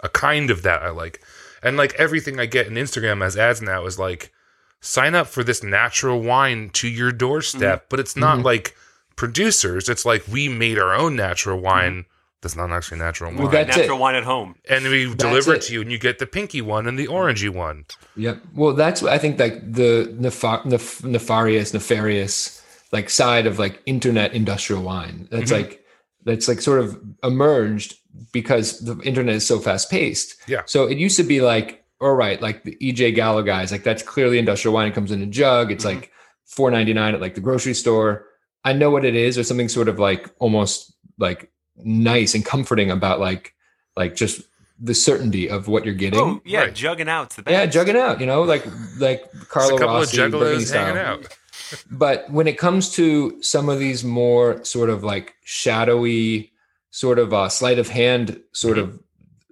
a kind of that I like, and like everything I get in Instagram as ads now is like, sign up for this natural wine to your doorstep. Mm-hmm. But it's not mm-hmm. like producers. It's like we made our own natural mm-hmm. wine. That's not actually natural wine. Well, That's Natural it. wine at home. and we deliver it it. to you, and you get the pinky one and the orangey one. Yep. Well, that's what I think like the nefar- nef- nefarious, nefarious like side of like internet industrial wine. That's Mhm. like that's like sort of emerged because the internet is so fast paced. Yeah. So it used to be like, all right, like the EJ Gallo guys, like that's clearly industrial wine. It comes in a jug. It's Mhm. like four ninety nine at like the grocery store. I know what it is. There's something sort of like almost like nice and comforting about like like just the certainty of what you're getting. Oh yeah, Right. jugging out's the best. Yeah, jugging out, you know, like like Just Carlo a couple Rossi, of Burgundy hanging style. out. But when it comes to some of these more sort of like shadowy, sort of uh, sleight of hand sort of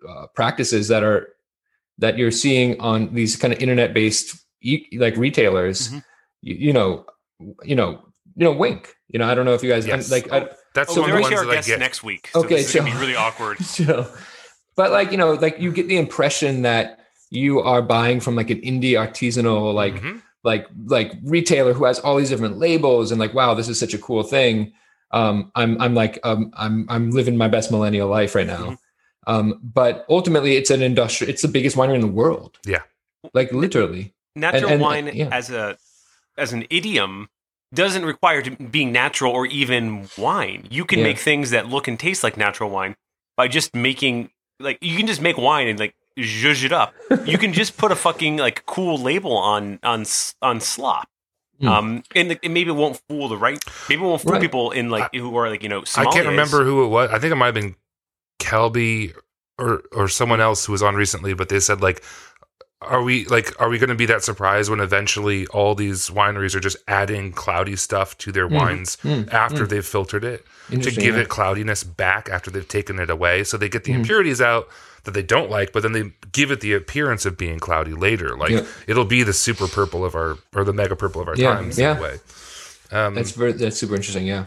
uh, practices that are that you're seeing on these kind of internet based e- like retailers, Mhm. you, you know, you know, you know, wink. You know, I don't know if you guys Yes. like. I, That's Oh, one they're of the actually ones our that I guests get. next week. So Okay, this is gonna so- be really awkward. so, but like you know, like you get the impression that you are buying from like an indie artisanal like Mhm. like like retailer who has all these different labels and like wow this is such a cool thing um i'm i'm like um i'm i'm living my best millennial life right now um but ultimately it's an industrial it's the biggest winery in the world Yeah. like literally natural and- wine yeah. as a as an idiom doesn't require to being natural or even wine. You can Yeah. make things that look and taste like natural wine by just making like you can just make wine and like zhuzh it up. you can just put a fucking like cool label on on on slop. Hmm. Um, and, the, and maybe it won't fool the right. Maybe it won't fool Right. people in like who are like you know. I can't remember who it was. I think it might have been Kelby or or someone else who was on recently, but they said like are we like are we going to be that surprised when eventually all these wineries are just adding cloudy stuff to their Mhm. wines Mm, after they've filtered it to give yeah. it cloudiness back after they've taken it away so they get the impurities out that they don't like but then they give it the appearance of being cloudy later like Yeah. it'll be the super purple of our or the mega purple of our Yeah, times yeah. in a way um That's very that's super interesting. Yeah.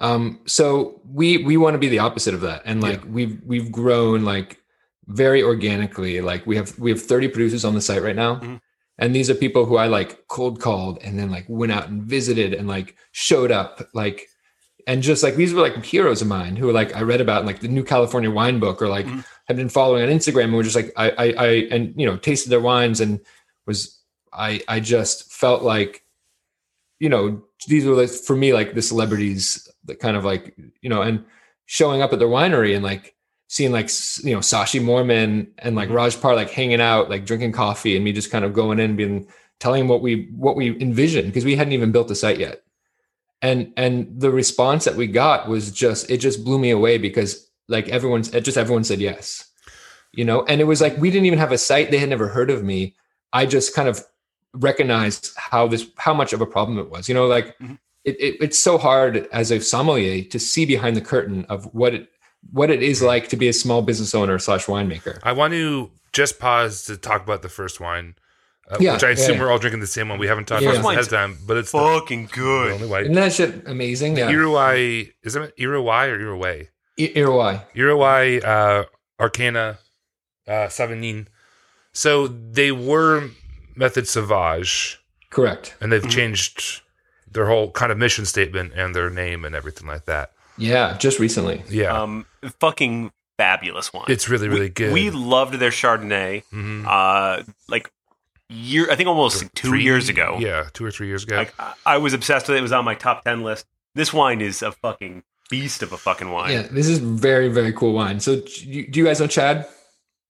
Um, so we we want to be the opposite of that, and like we've we've grown like very organically. Like we have we have thirty producers on the site right now, Mhm. and these are people who I like cold called and then like went out and visited and like showed up like. And just like these were like heroes of mine who like I read about in, like the new California wine book or like Mhm. have been following on Instagram and were just like I, I I and you know tasted their wines and was I I just felt like you know these were like, for me like the celebrities that kind of like you know and showing up at their winery and like seeing like you know Sashi Moorman and like Mhm. Raj Parr like hanging out like drinking coffee and me just kind of going in and being telling him what we what we envisioned because we hadn't even built the site yet. And and the response that we got was just it just blew me away because like everyone's it just everyone said yes. You know and it was like we didn't even have a site. They had never heard of me. I just kind of recognized how this how much of a problem it was. You know like Mhm. It, it, it's so hard as a sommelier to see behind the curtain of what it what it is like to be a small business owner slash winemaker I want to just pause to talk about the first wine, uh, Yeah, which I assume yeah. we're all drinking the same one. We haven't talked Yeah. about First this ahead of time, but it's Fucking the good. only white. isn't that shit amazing yeah Iruai, is it Iruai or Iruai? I- Iroquois. Iruwai uh, Arcana uh, Sauvignon. So they were Methode Sauvage, correct and they've Mhm. changed their whole kind of mission statement and their name and everything like that. yeah just recently Yeah, Um, fucking fabulous wine. it's really really we, good. We loved their Chardonnay. Mhm. Uh, like year, I think almost like two Three- years ago. Yeah, two or three years ago. Like I, I was obsessed with it. It was on my top ten list. This wine is a fucking beast of a fucking wine. Yeah, this is very very cool wine. So, do you, do you guys know Chad?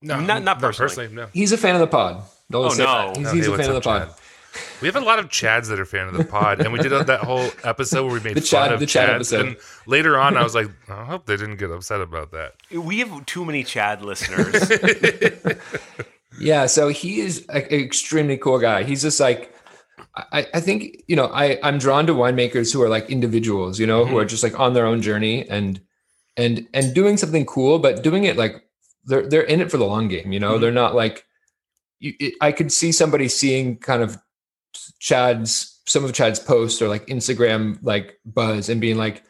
no, not- not personally. No. He's a fan of the pod. Don't Oh, no. that. He's, No, he's a fan of the what's up, pod. Chad? We have a lot of Chads that are fan of the pod, and we did that whole episode where we made The fun Chad- of the Chad Chads. episode. And later on, I was like, I hope they didn't get upset about that. We have too many Chad listeners. Yeah, so he is an extremely cool guy. He's just like, I, I think you know, I I'm drawn to winemakers who are like individuals, you know, who Mhm. are just like on their own journey and and and doing something cool, but doing it like they're they're in it for the long game. You know, Mhm. they're not like. You, it, I could see somebody seeing kind of Chad's some of Chad's posts or like Instagram like buzz and being like,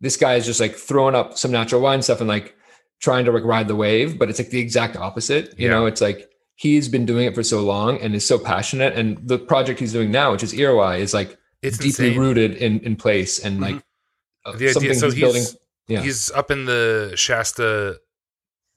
this guy is just like throwing up some natural wine stuff and like trying to like ride the wave, but it's like the exact opposite. You Yeah. know, it's like he's been doing it for so long and is so passionate. And the project he's doing now, which is Iroquois, is like It's deeply insane. rooted in in place and like uh, The idea- something so he's, building. he's- Yeah. He's up in the Shasta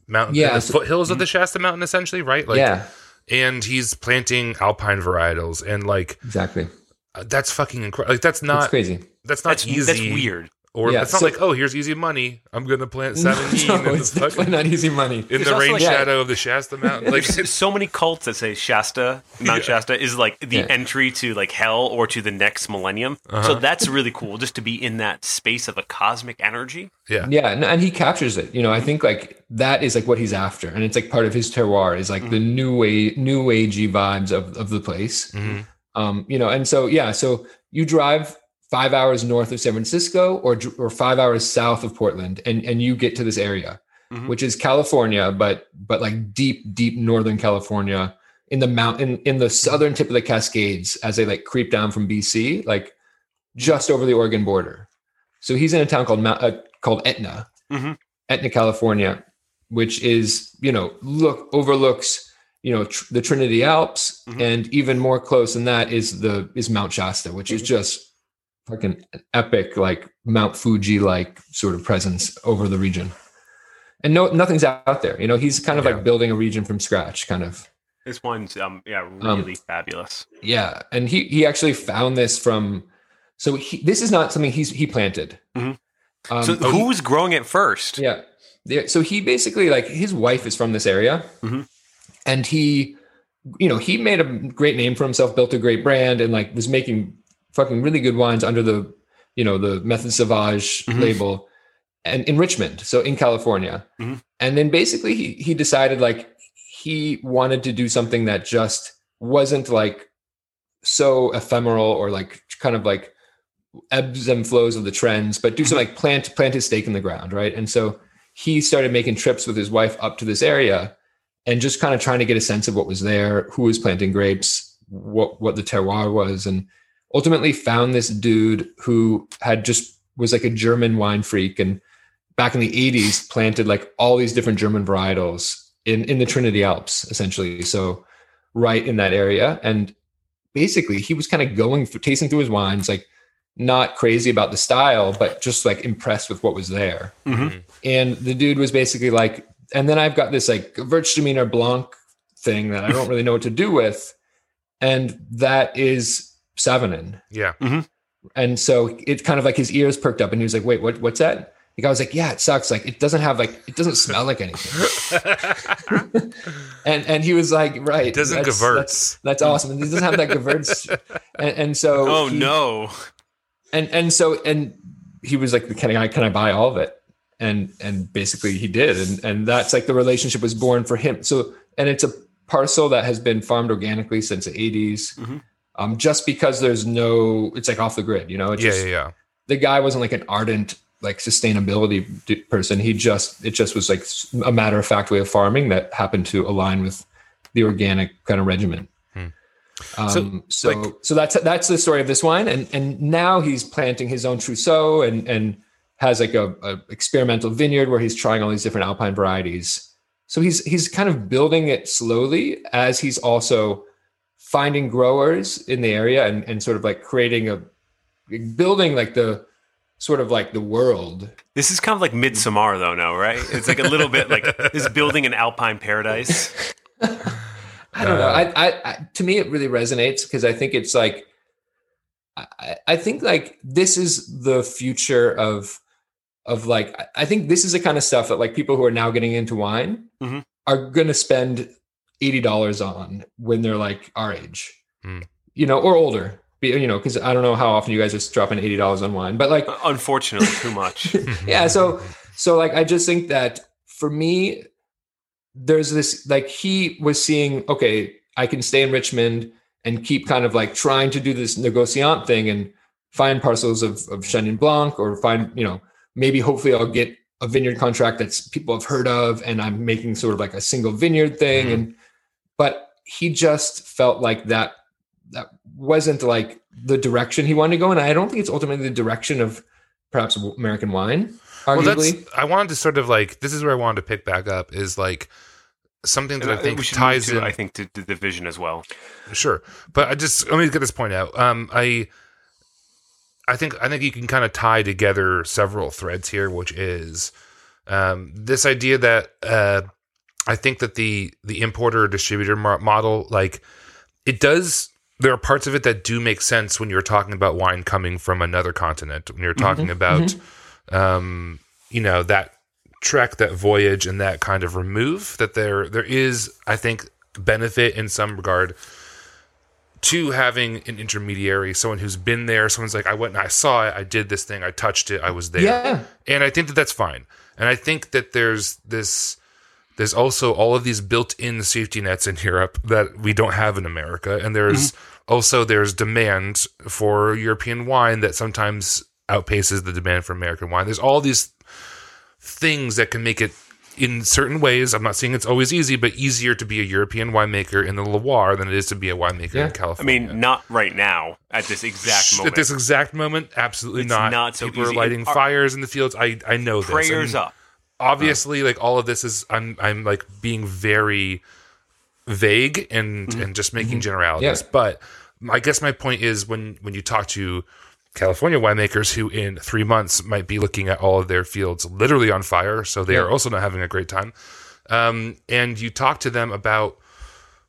mountain, Yeah, the so- foothills of the Shasta mountain, essentially, right? Like, yeah, and he's planting alpine varietals, and like exactly. uh, that's fucking incredible. Like that's it's not crazy. that's not that's easy. that's weird. Or Yeah, it's not so- like, oh, here's easy money. I'm gonna plant seventeen no, in, the it's definitely fucking, not easy money. in There's the rain like- shadow of the Shasta mountain. Like There's so many cults that say Shasta, Mount Yeah. Shasta is like the Yeah. entry to like hell or to the next millennium. Uh-huh. So that's really cool just to be in that space of a cosmic energy. yeah, Yeah, and, and he captures it. You know, I think like that is like what he's after, and it's like part of his terroir is like the new way, new agey vibes of of the place. Mhm. Um, you know, and so yeah, so you drive five hours north of San Francisco or or five hours south of Portland, and and you get to this area, Mhm. which is California, but but like deep, deep northern California in the mountain in the southern tip of the Cascades as they like creep down from BC, like just over the Oregon border. So he's in a town called Mount, uh, called Etna, Mhm. Etna, California, which is you know look overlooks you know tr- the Trinity Alps, Mhm. and even more close than that is the is Mount Shasta, which is just fucking epic, like Mount Fuji like sort of presence over the region. And no, nothing's out there. You know, he's kind of Yeah. like building a region from scratch, kind of. This one's um yeah really fabulous. Yeah, and he he actually found this from. So he, this is not something he's he planted. Mhm. Um, so who was growing it first? Yeah. There- So he basically like his wife is from this area, Mhm. and he, you know, he made a great name for himself, built a great brand, and like was making fucking really good wines under the, you know, the Methode Sauvage Mhm. label, and in Richmond, so in California, Mhm. and then basically he he decided like he wanted to do something that just wasn't like so ephemeral or like kind of like ebbs and flows of the trends, but do Mm-hmm. something like plant plant his stake in the ground, right? And so he started making trips with his wife up to this area and just kind of trying to get a sense of what was there, who was planting grapes, what what the terroir was, and ultimately found this dude who had just was like a German wine freak and back in the 80s planted like all these different German varietals in in the Trinity Alps essentially. So right in that area and basically he was kind of going through tasting through his wines like not crazy about the style but just like impressed with what was there. Mhm. And the dude was basically like and then I've got this like Gewürztraminer Blanc thing that I don't really know what to do with and that is Sauvignon. Yeah. And so it kind of like his ears perked up and he was like, wait, what, what's that? The guy was like, yeah, it sucks. Like it doesn't have like, it doesn't smell like anything. and, and he was like, right. It doesn't that's, Gewürz. That's, that's awesome. And it doesn't have that Gewürz. And, and so, Oh he- no. and, and so, and he was like, can I, can I buy all of it? And, and basically he did. And, and that's like the relationship was born for him. So, and it's a parcel that has been farmed organically since the 80s. Mhm. Um, just because there's no, it's like off the grid, you know, it yeah, just, yeah, yeah. the guy wasn't like an ardent like sustainability d- person he just it just was like a matter of fact way of farming that happened to align with the organic kind of regimen Hmm. um, so like- so that's that's the story of this wine and and now he's planting his own trousseau and and has like a, a experimental vineyard where he's trying all these different alpine varieties so he's he's kind of building it slowly as he's also finding growers in the area and, and sort of like creating a building like the sort of like the world. This is kind of like Midsummer though, now, right? It's like a little bit like this building an alpine paradise. I don't know. I, I, I to me it really resonates because I think it's like I, I think like this is the future of of like I- think this is the kind of stuff that like people who are now getting into wine Mhm. are gonna spend eighty dollars on when they're like our age, Hmm. you know, or older. You know, because I don't know how often you guys are dropping eighty dollars on wine, but like Unfortunately, too much. yeah so so like i just think that for me there's this like he was seeing okay i can stay in richmond and keep kind of like trying to do this negociant thing and find parcels of, of chenin blanc or find you know maybe hopefully i'll get a vineyard contract that's people have heard of and i'm making sort of like a single vineyard thing Mhm. and but he just felt like that that wasn't like the direction he wanted to go and i don't think it's ultimately the direction of perhaps american wine Well, arguably that's. I wanted to sort of like. This is where I wanted to pick back up. Is like something that I And, uh, think ties to, in. I think to, to the vision as well. Sure, but I just let me get this point out. Um, I, I think I think you can kind of tie together several threads here, which is um, this idea that uh, I think that the the importer distributor model, like it does. There are parts of it that do make sense when you're talking about wine coming from another continent. When you're talking about, um, you know, that trek, that voyage, and that kind of remove. That there there is, I think, benefit in some regard to having an intermediary, someone who's been there, someone's like, I went and I saw it, I did this thing, I touched it, I was there. Yeah. And I think that that's fine. And I think that there's this, there's also all of these built-in safety nets in Europe that we don't have in America. And there's mm-hmm. also, there's demand for European wine that sometimes outpaces the demand for American wine. There's all these things that can make it in certain ways. I'm not saying it's always easy, but easier to be a European winemaker in the Loire than it is to be a winemaker Yeah. in California. I mean, not right now at this exact moment. At this exact moment, absolutely It's not. not so People are lighting fires in the fields. I I know this. Prayers up. Obviously, like all of this is I'm I'm like being very vague and Mm-hmm. and just making generalities. Yeah. But I guess my point is when when you talk to California winemakers who in three months might be looking at all of their fields literally on fire, so they Yeah. are also not having a great time. Um, and you talk to them about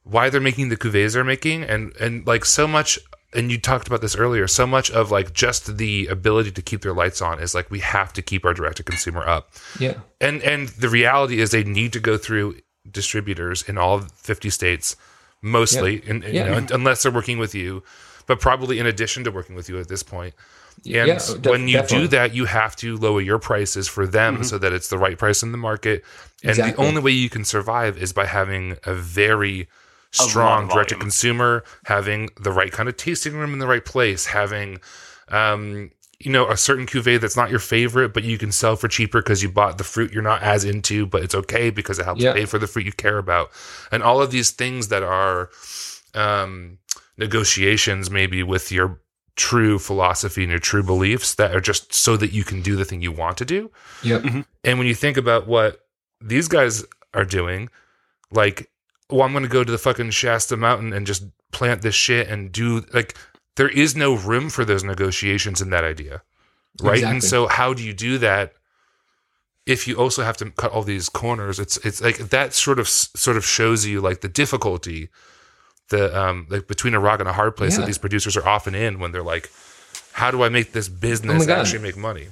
why they're making the cuvées they're making, and and like so much. And you talked about this earlier. So much of like just the ability to keep their lights on is like we have to keep our direct to consumer up. Yeah. And and the reality is they need to go through distributors in all 50 states mostly and you Yeah. know unless they're working with you but probably in addition to working with you at this point and oh, Yeah, def- when you definitely. do that you have to lower your prices for them mm-hmm. so that it's the right price in the market and the only way you can survive is by having a very strong direct to consumer having the right kind of tasting room in the right place having um you know a certain cuvee that's not your favorite but you can sell for cheaper because you bought the fruit you're not as into but it's okay because it helps Yeah. pay for the fruit you care about and all of these things that are um negotiations maybe with your true philosophy and your true beliefs that are just so that you can do the thing you want to do Yep. and when you think about what these guys are doing, like, well, I'm going to go to the fucking Shasta Mountain and just plant this shit and do like, there is no room for those negotiations in that idea, right? And so, how do you do that? If you also have to cut all these corners, it's it's like that sort of sort of shows you like the difficulty, the um like between a rock and a hard place that these producers are often in when they're like, how do I make this business Oh actually make money?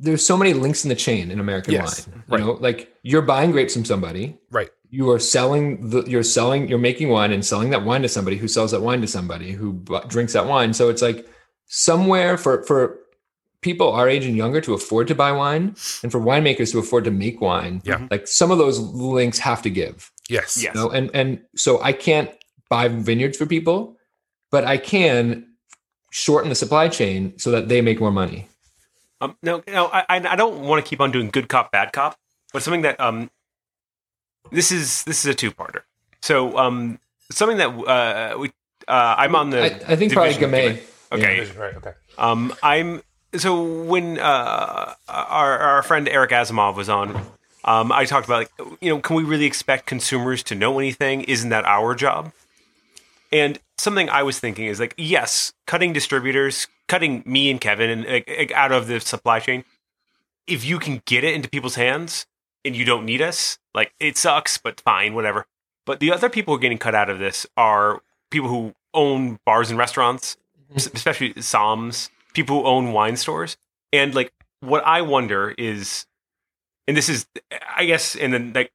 There's so many links in the chain in American Yes, wine. right. You know, like you're buying grapes from somebody, Right. You are selling the you're selling you're making wine and selling that wine to somebody who sells that wine to somebody who bu- drinks that wine so it's like somewhere for for people our age and younger to afford to buy wine and for winemakers to afford to make wine Yeah. like some of those links have to give Yes. Yes. you know and and so i can't buy vineyards for people but i can shorten the supply chain so that they make more money Um, no, no, I, I I don't want to keep on doing good cop, bad cop, but something that um, this is this is a two parter. So um, something that uh we uh I'm on the I, I think probably division Gamay. okay Right. Okay. um I'm so when uh our our friend Eric Asimov was on um I talked about like you know can we really expect consumers to know anything isn't that our job and something I was thinking is like, yes, cutting distributors, cutting me and Kevin and like, like, out of the supply chain. If you can get it into people's hands and you don't need us, like it sucks, but fine, whatever. But the other people who are getting cut out of this are people who own bars and restaurants, mm-hmm. s- especially somms, people who own wine stores. And like, what I wonder is, and this is, I guess, and then like,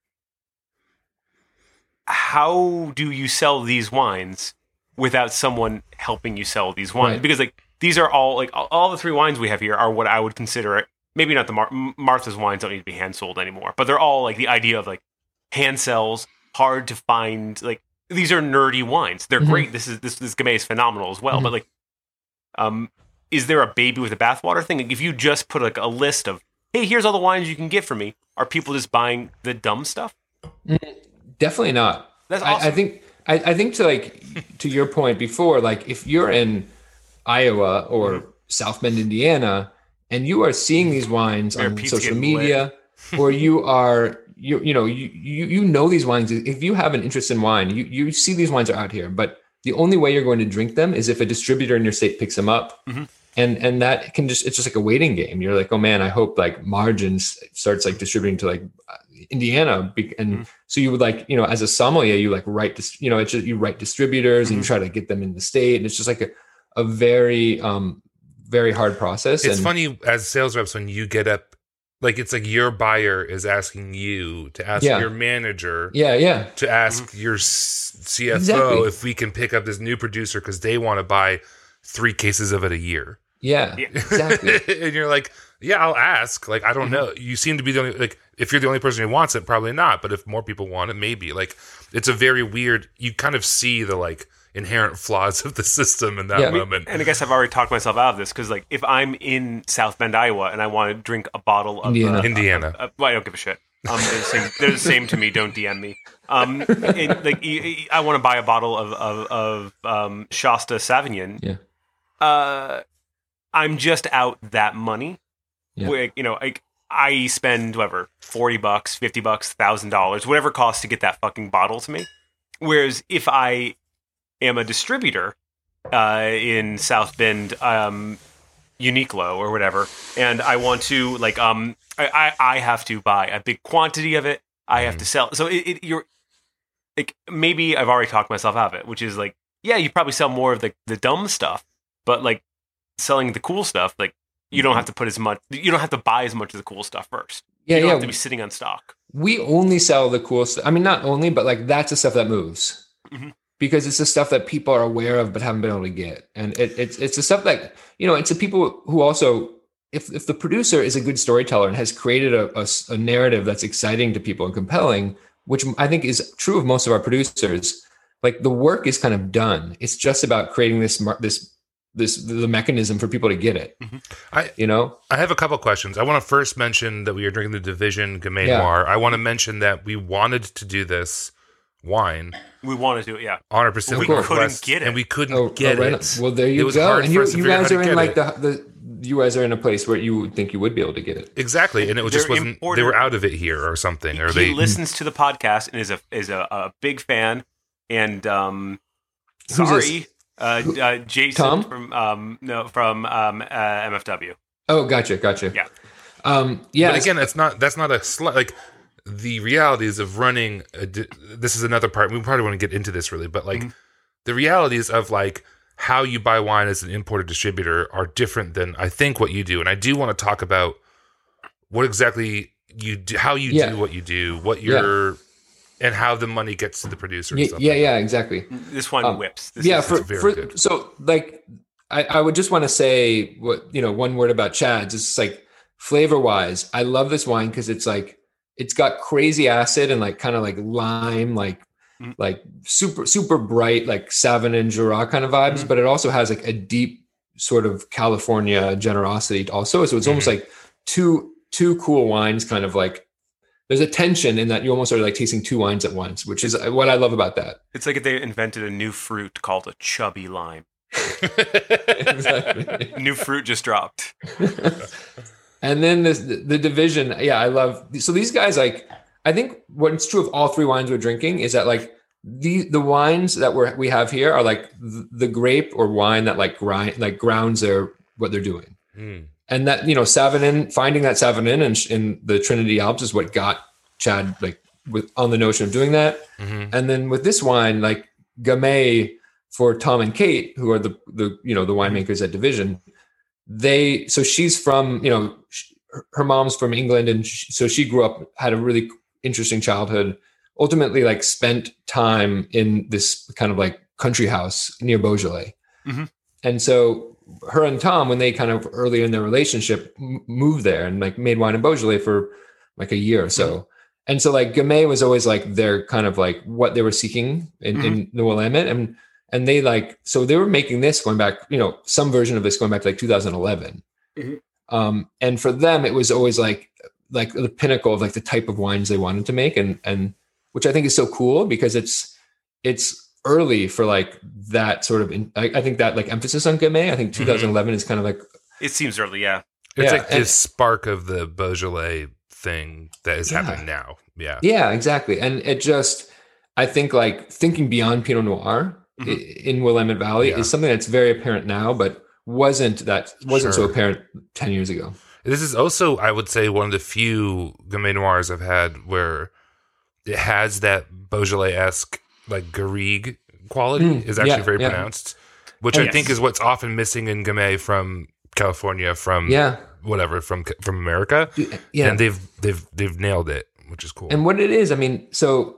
how do you sell these wines without someone helping you sell these wines? Right. Because like these are all like all, all the three wines we have here are what I would consider maybe not the Mar- Martha's wines don't need to be hand sold anymore, but they're all like the idea of like hand sells, hard to find. Like these are nerdy wines. They're Mhm. great. This is this this Gamay is phenomenal as well. But like, um, is there a baby with a bathwater thing? Like if you just put like a list of hey, here's all the wines you can get from me, are people just buying the dumb stuff? Definitely not. That's I. I think I, I think to like to your point before, like if you're in Iowa or Mm-hmm. South Bend, Indiana, and you are seeing these wines on social media, or you are you you know you, you you know these wines. If you have an interest in wine, you you see these wines are out here, but the only way you're going to drink them is if a distributor in your state picks them up. Mhm. And, and that can just it's just like a waiting game. You're like, oh man, I hope like margins starts like distributing to like uh, Indiana, and Mhm. so you would like, you know, as a sommelier, you like write, dis- you know, it's just you write distributors Mm-hmm. and you try to get them in the state, and it's just like a, a very, um, very hard process. It's and, funny as sales reps when you get up, like it's like your buyer is asking you to ask Yeah. your manager Yeah, yeah, to ask mm-hmm. your CFO Exactly. if we can pick up this new producer because they want to buy three cases of it a year. yeah, Yeah. exactly. and you're like, yeah, I'll ask. Like, I don't mm-hmm. know. You seem to be the only like if you're the only person who wants it, probably not. But if more people want it, maybe. Like, it's a very weird. You kind of see the like inherent flaws of the system in that Yeah. moment. and I guess I've already talked myself out of this because, like, if I'm in South Bend, Iowa, and I want to drink a bottle of Indiana. uh, Indiana. uh, well, I don't give a shit. Um, they're the same, they're the same to me. Don't DM me. Um, it, like, y- y- I want to buy a bottle of of, of um, Shasta Sauvignon. Yeah. Uh, I'm just out that money. Yeah. Where, you know, like I spend whatever forty bucks, fifty bucks, thousand dollars, whatever it costs to get that fucking bottle to me. Whereas if I am a distributor uh, in South Bend, um, Uniqlo or whatever, and I want to like um I, I, I have to buy a big quantity of it. I have to sell. So it, it you're like maybe I've already talked myself out of it, which is like, yeah, you probably sell more of the the dumb stuff, but like selling the cool stuff, like you don't have to put as much, you don't have to buy as much of the cool stuff first. Yeah, you don't yeah. have to be sitting on stock. we only sell the cool stuff. I mean, not only, but like that's the stuff that moves Mhm. Because it's the stuff that people are aware of but haven't been able to get, and it, it's it's the stuff that you know. It's the people who also, if if the producer is a good storyteller and has created a a narrative that's exciting to people and compelling, which I think is true of most of our producers. Like the work is kind of done. It's just about creating this this this the mechanism for people to get it. Mm-hmm. I- you know I have a couple questions. I want to first mention that we are drinking the Division Gamay Yeah. Noir. I want to mention that we wanted to do this wine We wanted to do it, yeah. on our We couldn't Northwest, get it. and we couldn't Oh, get oh, right it. on. Well, there you It was go. hard And you, you guys are in like the the you guys are in a place where you would think you would be able to get it. Exactly, and it was just wasn't. imported- They were out of it here or something, or he they. listens to the podcast and is a is a, a big fan. And um, Who's this? sorry, uh, uh, Jason Tom? from um, no from um, uh, MFW. Oh, gotcha, gotcha. Yeah. Um, yeah. But again, that's not that's not a slight like the realities of running. A, di- this is another part. We probably want to get into this really, but like Mhm. the realities of like how you buy wine as an importer distributor are different than I think what you do. And I do want to talk about what exactly you do, how you Yeah. do what you do, what Yeah. your and how the money gets to the producer. yeah, yeah, like yeah, exactly. This one Um, whips. This yeah, is, for, very for good. so like I, I would just want to say what you know one word about Chad's. It's just like flavor wise, I love this wine because it's like it's got crazy acid and like kind of like lime, like Mm. like super super bright like Savin and Jura kind of vibes, Mm. but it also has like a deep sort of California generosity also. So it's almost like two two cool wines, kind of like there's a tension in that you almost are like tasting two wines at once, which is what I love about that. it's like if they invented a new fruit called a chubby lime. Exactly. New fruit just dropped. and then this the division yeah i love so these guys like i think what's true of all three wines we're drinking is that like the the wines that we're we have here are like the, the grape or wine that like grind like grounds their what they're doing Mm. and that you know Sauvignon finding that Sauvignon in, in the Trinity Alps is what got Chad like with on the notion of doing that Mhm. and then with this wine like Gamay for Tom and Kate who are the the you know the winemakers at Division they so she's from you know sh- her mom's from England and sh so she grew up had a really interesting childhood ultimately like spent time in this kind of like country house near Beaujolais. Mhm. and so her and Tom when they kind of early in their relationship m- moved there and like made wine in Beaujolais for like a year or so. And so like Gamay was always like their kind of like what they were seeking in, in the Willamette and and they like so they were making this going back you know some version of this going back to like 2011 Mhm. um and for them it was always like like the pinnacle of like the type of wines they wanted to make and and which i think is so cool because it's it's early for like that sort of in, I, I think that like emphasis on Gamay. i think 2011 is kind of like It seems early, yeah. It's Yeah, like and- this spark of the Beaujolais thing that is Yeah. happening now. Yeah. yeah exactly and it just i think like thinking beyond pinot noir Mhm. in willamette valley Yeah. is something that's very apparent now but wasn't that wasn't so apparent 10 years ago This is also, I would say, one of the few Gamay Noirs I've had where it has that Beaujolais esque, like Garrigue quality, Mm, is actually yeah, very yeah. pronounced, which Oh, I yes. think is what's often missing in Gamay from California, from yeah whatever, from from America. yeah And they've they've they've nailed it, which is cool. And what it is, I mean, so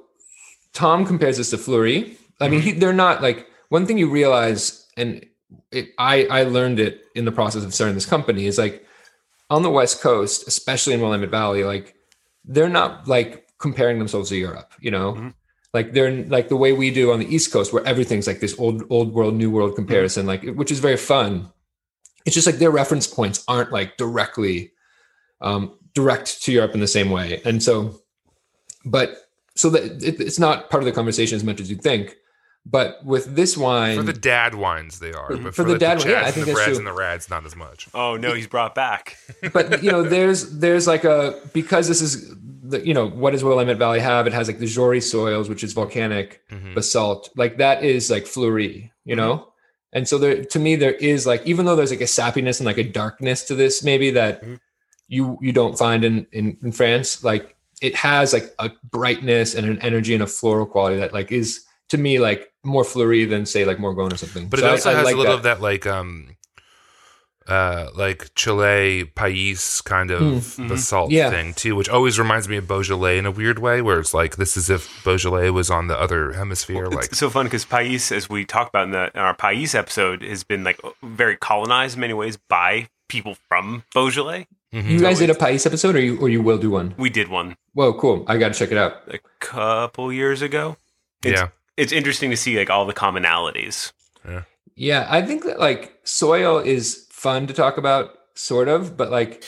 Tom compares this to Fleurie. I mean, he, they're not like one thing you realize, and it, I I learned it in the process of starting this company is like on the West Coast, especially in Willamette Valley, like they're not like comparing themselves to Europe, you know. Mhm. Like they're like the way we do on the East Coast, where everything's like this old old world, new world comparison, like which is very fun. It's just like their reference points aren't like directly um, direct to Europe in the same way, and so but so that it, it's not part of the conversation as much as you think. But with this wine, for the dad wines, they are. For- But for the like dad wine, yeah, I think the that's Brads true. and the Rads, not as much. Oh no, he's brought back. but you know, there's there's like a because this is the you know what does Willamette Valley have? It has like the Jory soils, which is volcanic Mhm. basalt. Like that is like Fleurie, you know. And so there, to me, there is like even though there's like a sappiness and like a darkness to this, maybe that Mhm. you you don't find in in, in France. Like it has like a brightness and an energy and a floral quality that like is to me like more fleurie than say like Morgon or something. But So it also I has like a little that. of that like um uh like Chile Pais kind of Mhm. basalt Hmm. Yeah. thing too, which always reminds me of Beaujolais in a weird way, where it's like this is if Beaujolais was on the other hemisphere. like it's so fun because Pais, as we talked about in, the, in our Pais episode, has been like very colonized in many ways by people from Beaujolais. mhm. You guys did a Pais episode, or you or you will do one? We did one Whoa, cool! I got to check it out. a couple years ago. It's, yeah. It's interesting to see like all the commonalities. Yeah, Yeah, I think that like soil is fun to talk about, sort of, but like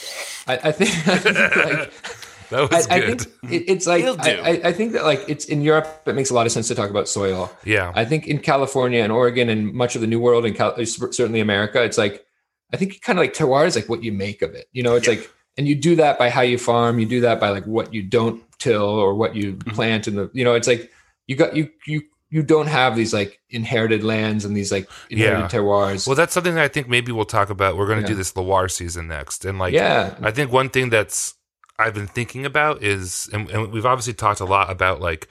I, I think, I think like That was I, I think it, it's like It'll I, do. I, I think that like it's in Europe. It makes a lot of sense to talk about soil. yeah. I think in California and Oregon and much of the New World and Cal- certainly America, it's like I think kind of like terroir is like what you make of it. You know, it's Yeah. like and you do that by how you farm. You do that by like what you don't till or what you Mm-hmm. plant in the. You know, it's like you got you you you don't have these like inherited lands and these like inherited Yeah. terroirs. Well, that's something that I think maybe we'll talk about. We're going to do Yeah. this Loire season next, and like yeah, I think one thing that's I've been thinking about is, and, and we've obviously talked a lot about like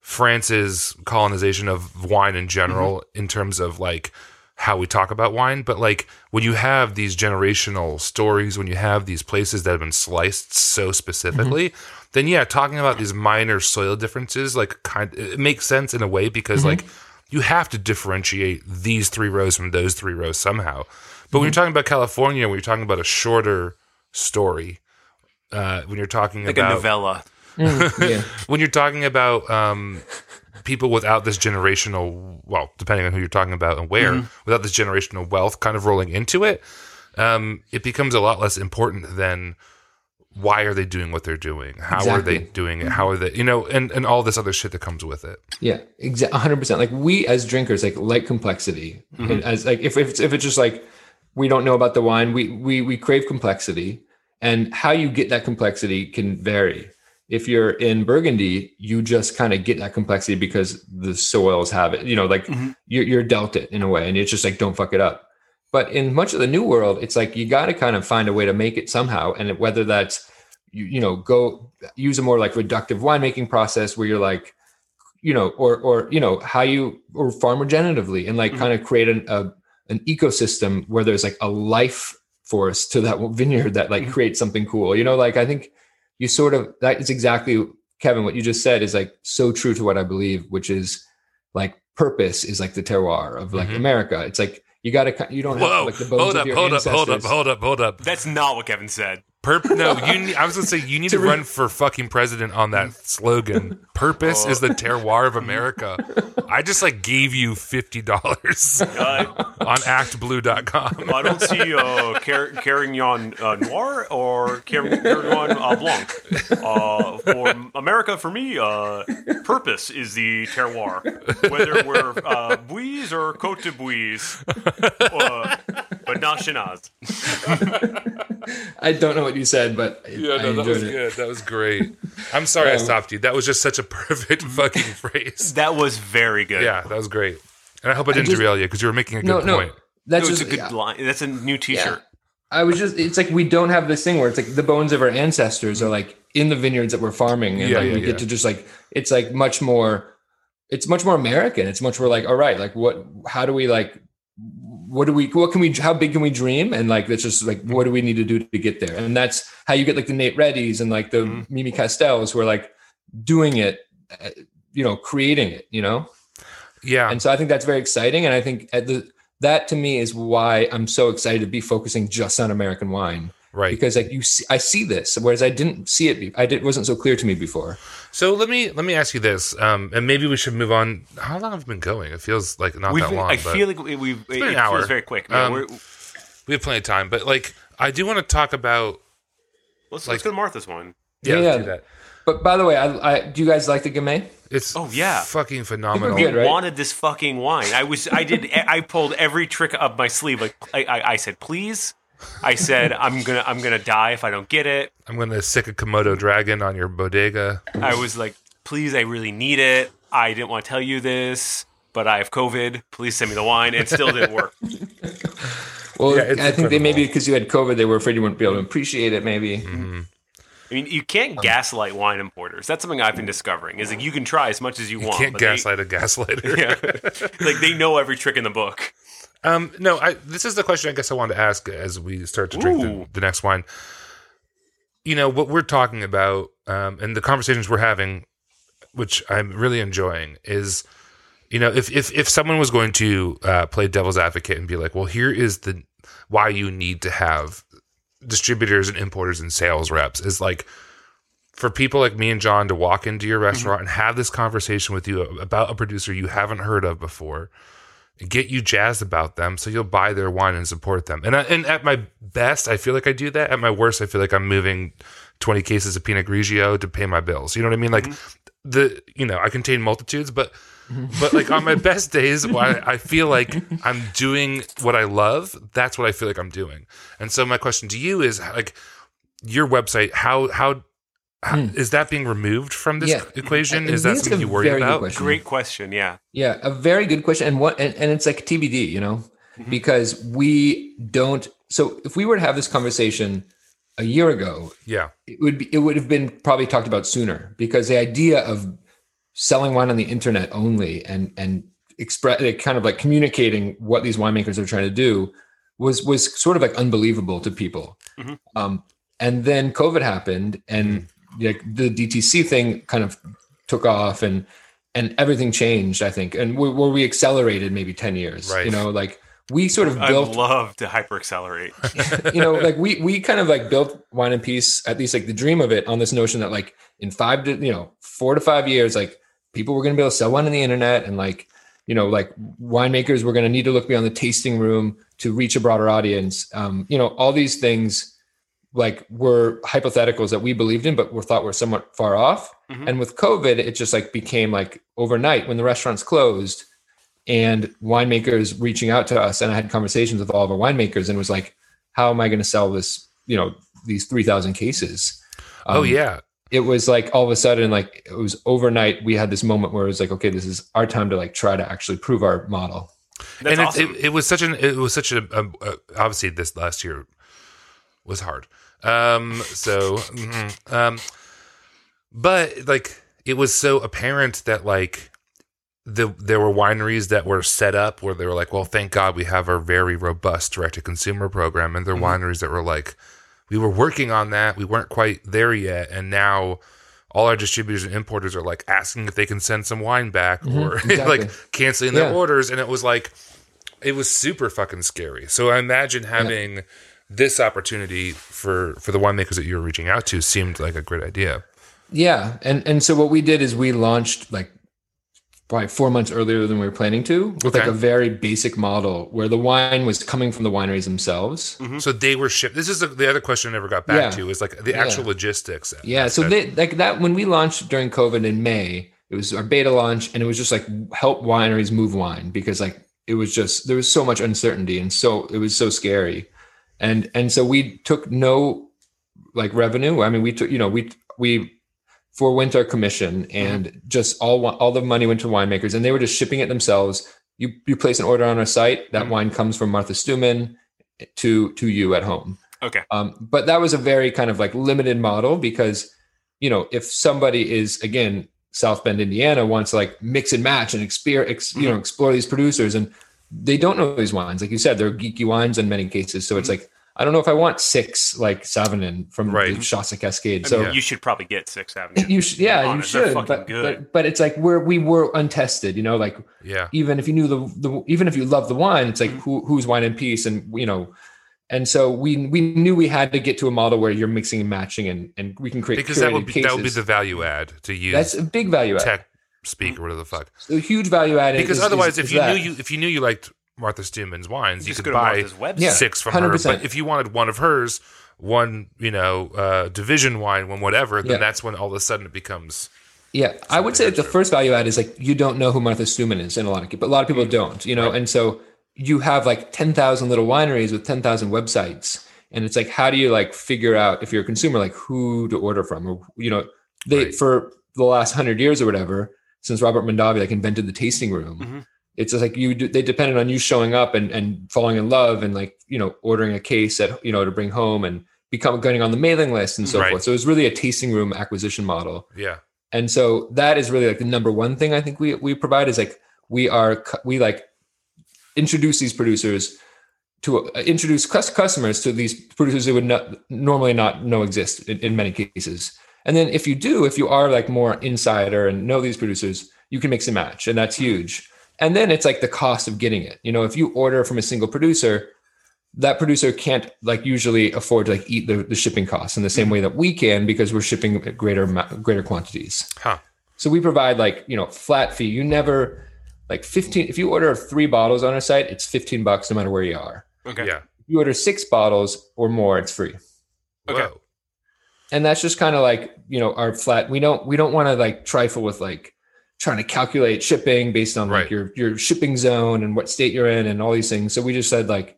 France's colonization of wine in mm-hmm. general in terms of like how we talk about wine. But like when you have these generational stories, when you have these places that have been sliced so mm-hmm. specifically, then yeah, talking about these minor soil differences, like kind, it makes sense in a way because like you have to differentiate these three rows from those three rows somehow. But when you're talking about California, when you're talking about a shorter story, uh, when you're talking Like about a novella. Mm, yeah. when you're talking about um, people without this generational, well, depending on who you're talking about and where, Mm-hmm. without this generational wealth kind of rolling into it, um, it becomes a lot less important than why are they doing what they're doing? How are they Mm-hmm. doing it? How are they, you know, and, and all this other shit that comes with it. Yeah, exactly, hundred percent. Like we as drinkers, like like complexity, and as like if if it's, if it's just like we don't know about the wine, we we we crave complexity, and how you get that complexity can vary. If you're in Burgundy, you just kind of get that complexity because the soils have it. You know, like Mhm. you're you're dealt it in a way, and it's just like don't fuck it up. But in much of the new world, it's like you got to kind of find a way to make it somehow, and whether that's you you know go use a more like reductive winemaking process where you're like you know, or or you know how you or farm regeneratively and like Mhm. kind of create an a, an ecosystem where there's like a life force to that vineyard that like Mhm. creates something cool. You know, like I think you sort of that is exactly Kevin what you just said is like so true to what I believe, which is like purpose is like the terroir of like Mhm. America. It's like you got to you don't have Whoa, like the bones hold of up, your hold up, hold up, hold up, hold up. That's not what Kevin said. Purp- no, you. Need, I was gonna say you need to To re- run for fucking president on that slogan. Purpose Oh. is the terroir of America. I just like gave you fifty dollars Uh, on ActBlue.com. I don't see uh, Car- Carignan uh, Noir or Car- Carignan uh, Blanc. Uh, for America, for me, uh, purpose is the terroir. Whether we're uh, Buis or Cote de Buis, uh, but not Chénas. I don't know what you said, but Yeah, I no, that enjoyed was it. good. That was great. I'm sorry I Um, stopped you. That was just such a perfect fucking phrase. That was very good. Yeah, that was great. And I hope I didn't just- derail you because you were making a good No, no, point. that's No, it's just a good yeah. line. That's a new T-shirt. I was just, it's like we don't have this thing where it's like the bones of our ancestors are like in the vineyards that we're farming. And Yeah, like yeah, we yeah. get to just like, it's like much more, it's much more American. It's much more like, all right, like what, how do we like, what do we, what can we, how big can we dream? And like, that's just like, what do we need to do to get there? And that's how you get like the Nate Readys and like the Mhm. Mimi Casteels who are like doing it, you know, creating it, you know? Yeah. And so I think that's very exciting. And I think at the, that to me is why I'm so excited to be focusing just on American wine right. because like you see, I see this whereas I didn't see it. I did wasn't so clear to me before. So let me let me ask you this, um, and maybe we should move on. How long have we been going? It feels like not We've, that long. I but feel like we, we've. It, been an hour. feels very quick. Yeah, Um, we're, we have plenty of time. But like, I do want to talk about. let's, like- let's go to Martha's one. Yeah, Yeah, let's yeah. do that. But by the way, I, I do you guys like the Gamay? It's Oh, yeah. fucking phenomenal. Good, We right? wanted this fucking wine. I was. I did. I pulled every trick up my sleeve. Like I, I, I said, please. I said, I'm gonna. I'm gonna die if I don't get it. I'm gonna sick a Komodo dragon on your bodega. I was like, please, I really need it. I didn't want to tell you this, but I have COVID. Please send me the wine. It still didn't work. Well, Yeah, it's I think they maybe because you had COVID, they were afraid you wouldn't be able to appreciate it. Maybe Mm-hmm. I mean, you can't gaslight wine importers. That's something I've been discovering. Is like you can try as much as you, want. You want. can't but they- gaslight a gaslighter. yeah, like they know every trick in the book. Um, no, I, this is the question I guess I wanted to ask as we start to drink the, the next wine. You know, what we're talking about um, and the conversations we're having, which I'm really enjoying, is, you know, if, if, if someone was going to uh, play devil's advocate and be like, well, here is the why you need to have distributors and importers and sales reps is like for people like me and John to walk into your restaurant and have this conversation with you about a producer you haven't heard of before get you jazzed about them so you'll buy their wine and support them. And I, and at my best, I feel like I do that. At my worst, I feel like I'm moving 20 cases of Pinot Grigio to pay my bills. You know what I mean? Like mm-hmm. the you know, I contain multitudes, but mm-hmm. but like on my best days I feel like I'm doing what I love, that's what I feel like I'm doing. And so my question to you is like your website, how how, how is that being removed from this Yeah. equation? I- I Is that something you worry very about? question. Great question. Yeah. Yeah, a very good question, and what and, and it's like TBD, you know, Mm-hmm. because we don't. So if we were to have this conversation a year ago, Yeah. it would be it would have been probably talked about sooner because the idea of selling wine on the internet only and and express like, kind of like communicating what these winemakers are trying to do was was sort of like unbelievable to people. Mhm. Um, and then COVID happened, and like the DTC thing kind of took off, and and everything changed. I think, and we, where we accelerated maybe ten years. Right. You know, like we sort of I built love to hyper accelerate. you know, like we we kind of like built wine and peace, at least like the dream of it, on this notion that like in five to you know four to five years, like people were going to be able to sell wine on the internet, and like you know like winemakers were going to need to look beyond the tasting room to reach a broader audience. Um, you know, all these things like were hypotheticals that we believed in, but were thought were somewhat far off. Mhm. And with COVID, it just like became like overnight when the restaurants closed and winemakers reaching out to us and i had conversations with all of our winemakers and was like how am i going to sell this you know these 3000 cases oh Um, yeah. it was like all of a sudden like it was overnight we had this moment where it was like okay this is our time to like try to actually prove our model That's and awesome. it, it, it was such an it was such a, a, a obviously this last year was hard um so mhm. um but like it was so apparent that like the there were wineries that were set up where they were like well thank god we have our very robust direct to consumer program. And there were wineries that were like we were working on that. We weren't quite there yet. And now all our distributors and importers are like asking if they can send some wine back or exactly. like canceling their Yeah. orders. And it was like it was super fucking scary. So i imagine having this opportunity for for the winemakers that you were reaching out to seemed like a great idea. Yeah. And and so what we did is we launched like probably four months earlier than we were planning to with like a very basic model where the wine was coming from the wineries themselves. Mm-hmm. So they were shipped this is the, the other question i never got back Yeah. to is like the Yeah. actual logistics Yeah, so they, like that when we launched during COVID in May, it was our beta launch, and it was just like help wineries move wine because like it was just there was so much uncertainty and so it was so scary, and and so we took no like revenue. I mean, we took you know we we forewent our commission and just all all the money went to winemakers and they were just shipping it themselves. You you place an order on our site, that Mhm. wine comes from Martha Stoumen to to you at home. okay. Um, but that was a very kind of like limited model because, you know, if somebody is again South Bend, Indiana, wants to like mix and match and explore, ex, you know, explore these producers, and they don't know these wines, like you said, they're geeky wines in many cases. So it's like I don't know if I want six like Sauvignon from Right. the Shasta Cascade. I So mean, you should probably get six Avenue. you should, yeah, you honest, should, but, good. but but it's like we're we were untested, you know, like yeah even if you knew the, the even if you love the wine, it's like Mm-hmm. who who's wine and peace, and you know, and so we we knew we had to get to a model where you're mixing and matching, and and we can create because that would be that would be the value add to use that's a big value add, tech speak or whatever the fuck a huge value add. because is- otherwise is- if is you that. knew you if you knew you liked martha Stoumen's wines you, just could buy Martha's website. Six from her 100%. but if you wanted one of hers one you know uh division wine one whatever then Yeah. that's when all of a sudden it becomes Yeah, I would say that the first value add is like you don't know who Martha Stoumen is in a lot of but a lot of people don't, you know, and so you have like ten thousand little wineries with ten thousand websites, and it's like how do you like figure out if you're a consumer like who to order from, or you know, they Right. for the last hundred years or whatever since Robert Mondavi like invented the tasting room. Mhm. It's just like you do, they depended on you showing up and and falling in love and like you know ordering a case that you know to bring home and become getting on the mailing list and so Right. forth. So it was really a tasting room acquisition model. Yeah. And so that is really like the number one thing I think we we provide is like we are we like introduce these producers to uh, introduce cus- customers to these producers they would not normally not know exist in, in many cases. And then if you do, if you are like more insider and know these producers, you can mix and match, and that's huge. And then it's like the cost of getting it. You know, if you order from a single producer, that producer can't like usually afford to like eat the, the shipping costs in the same hmm. way that we can because we're shipping greater greater quantities. Huh. So we provide like, you know, flat fee. You never like 15 if you order three bottles on our site, it's 15 bucks no matter where you are. Okay. Yeah. If you order six bottles or more, it's free. Okay. Whoa. And that's just kind of like, you know, our flat we don't we don't want to like trifle with like trying to calculate shipping based on like Right. your your shipping zone and what state you're in and all these things. So we just said like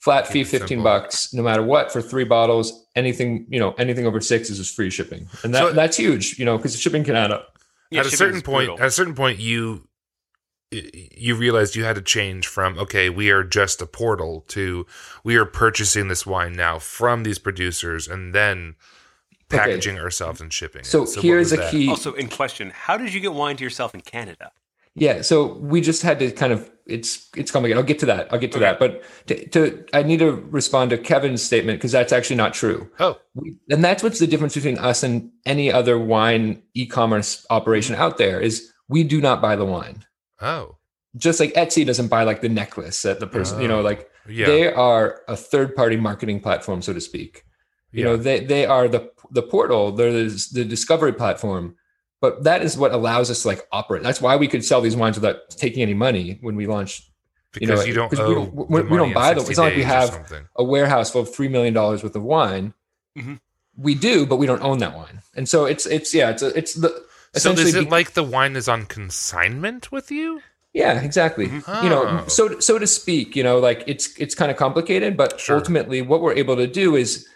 flat fee 15 simple. bucks no matter what for three bottles anything you know anything over six is just free shipping and that, So- that's huge you know because shipping can add up Yeah, at a certain point, brutal. at a certain point, you you realized you had to change from okay, we are just a portal to we are purchasing this wine now from these producers and then Okay. packaging ourselves and shipping. it. so, here's a that? key Also, in question, how did you get wine to yourself in Canada? Yeah, so we just had to kind of it's it's complicated. I'll get to that. I'll get to Okay. that. But to, to I need to respond to Kevin's statement because that's actually not true. Oh, We, and that's what's the difference between us and any other wine e-commerce operation mm-hmm. out there is we do not buy the wine. oh, Just like Etsy doesn't buy like the necklace that the person, you know, Oh, like yeah, they are a third-party marketing platform, so to speak. You yeah. know, they they are the the portal, they're the, the discovery platform. But that is what allows us to like operate. That's why we could sell these wines without taking any money when we launched you know, because you, don't we don't- we- the we don't buy them. 60 It's not like we have- a warehouse full of three million dollars worth of wine. Mhm. We do, but we don't own that wine. And so it's it's yeah, it's a, it's the So is it be- like the wine is on consignment with you? yeah, exactly. Mhm. You know, Oh. so so to speak, you know, like it's it's kind of complicated, but Sure. ultimately what we're able to do is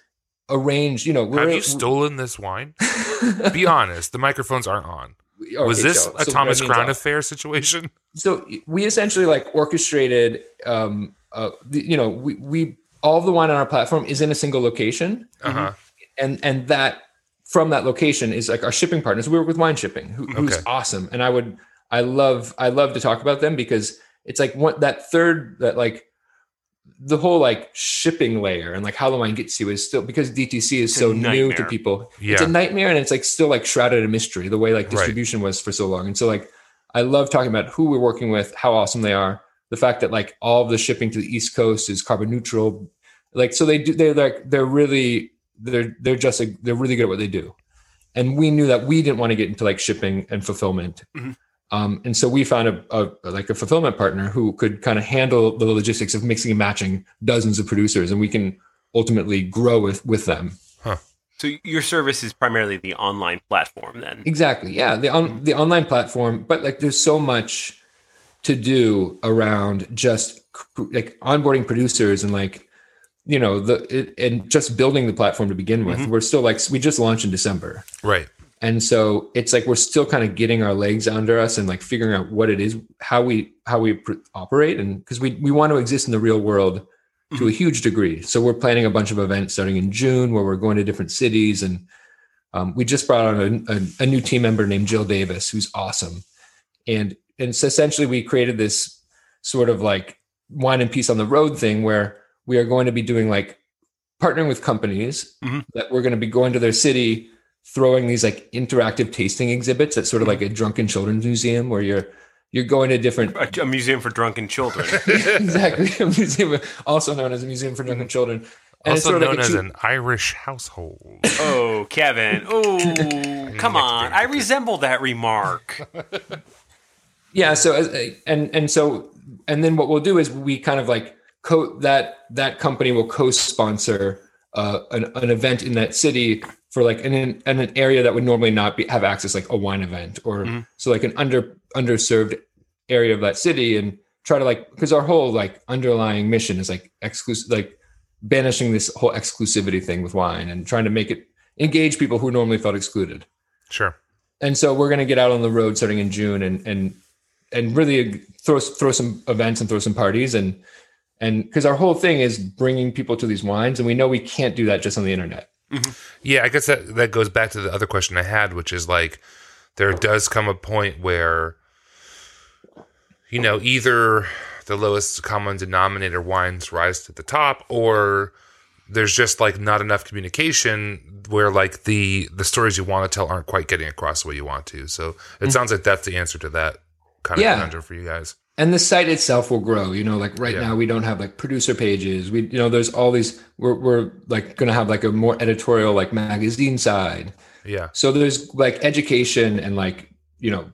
arrange, you know, we're Have you stolen this wine? Be honest. The microphones aren't on. Was this so- a so Thomas Crown affair situation? so we essentially like orchestrated um uh the, you know we we all the wine on our platform is in a single location Uh huh. and and that from that location is like our shipping partners we work with wine shipping who, who's Okay. awesome and i would i love i love to talk about them because it's like what that third that like the whole like shipping layer and like how the wine gets you is still because DTC is It's so new to people. Yeah. It's a nightmare and it's like still like shrouded in mystery the way like Right. distribution was for so long. And so like I love talking about who we're working with, how awesome they are, the fact that like all of the shipping to the East Coast is carbon neutral. Like so they do they're like they're really they're they're just like they're really good at what they do. And we knew that we didn't want to get into like shipping and fulfillment. Mhm. Um, and so we found a, a like a fulfillment partner who could kind of handle the logistics of mixing and matching dozens of producers, and we can ultimately grow with with them. So your service is primarily the online platform then. Exactly. Yeah. The on the online platform, but like there's so much to do around just like onboarding producers and like you know the it, and just building the platform to begin with. Mhm. We're still like we just launched in December. Right. And so it's like we're still kind of getting our legs under us and like figuring out what it is, how we how we pr- operate, and because we we want to exist in the real world to a huge degree. So we're planning a bunch of events starting in June where we're going to different cities, and um, we just brought on a, a, a new team member named Jill Davis, who's awesome, and and so essentially we created this sort of like wine and peace on the road thing where we are going to be doing like partnering with companies Mhm. that we're going to be going to their city throwing these like interactive tasting exhibits at sort of like Mm-hmm. a drunken children's museum where you're you're going to different A, a museum for drunken children. exactly a museum also known as a museum for drunken children and also sort of known like as two- an Irish household. oh, Kevin. Oh, come on. I resemble that remark. yeah so and and so and then what we'll do is we kind of like co that that company will co-sponsor uh, an, an event in that city for like in an, in an area that would normally not be have access like a wine event or Mhm. so like an under underserved area of that city and try to like because our whole like underlying mission is like exclusive like banishing this whole exclusivity thing with wine and trying to make it engage people who normally felt excluded Sure. and so we're going to get out on the road starting in June and and and really throw throw some events and throw some parties and and because our whole thing is bringing people to these wines, and we know we can't do that just on the internet. Mm-hmm. Yeah, I guess that that goes back to the other question I had, which is like there does come a point where you know either the lowest common denominator wines rise to the top, or there's just like not enough communication where like the the stories you want to tell aren't quite getting across the way you want to. So it mm-hmm. sounds like that's the answer to that kind of Yeah. conundrum for you guys. And the site itself will grow you know like right Yeah. now we don't have like producer pages we you know there's all these we're, we're like going to have like a more editorial like magazine side Yeah, so there's like education and like you know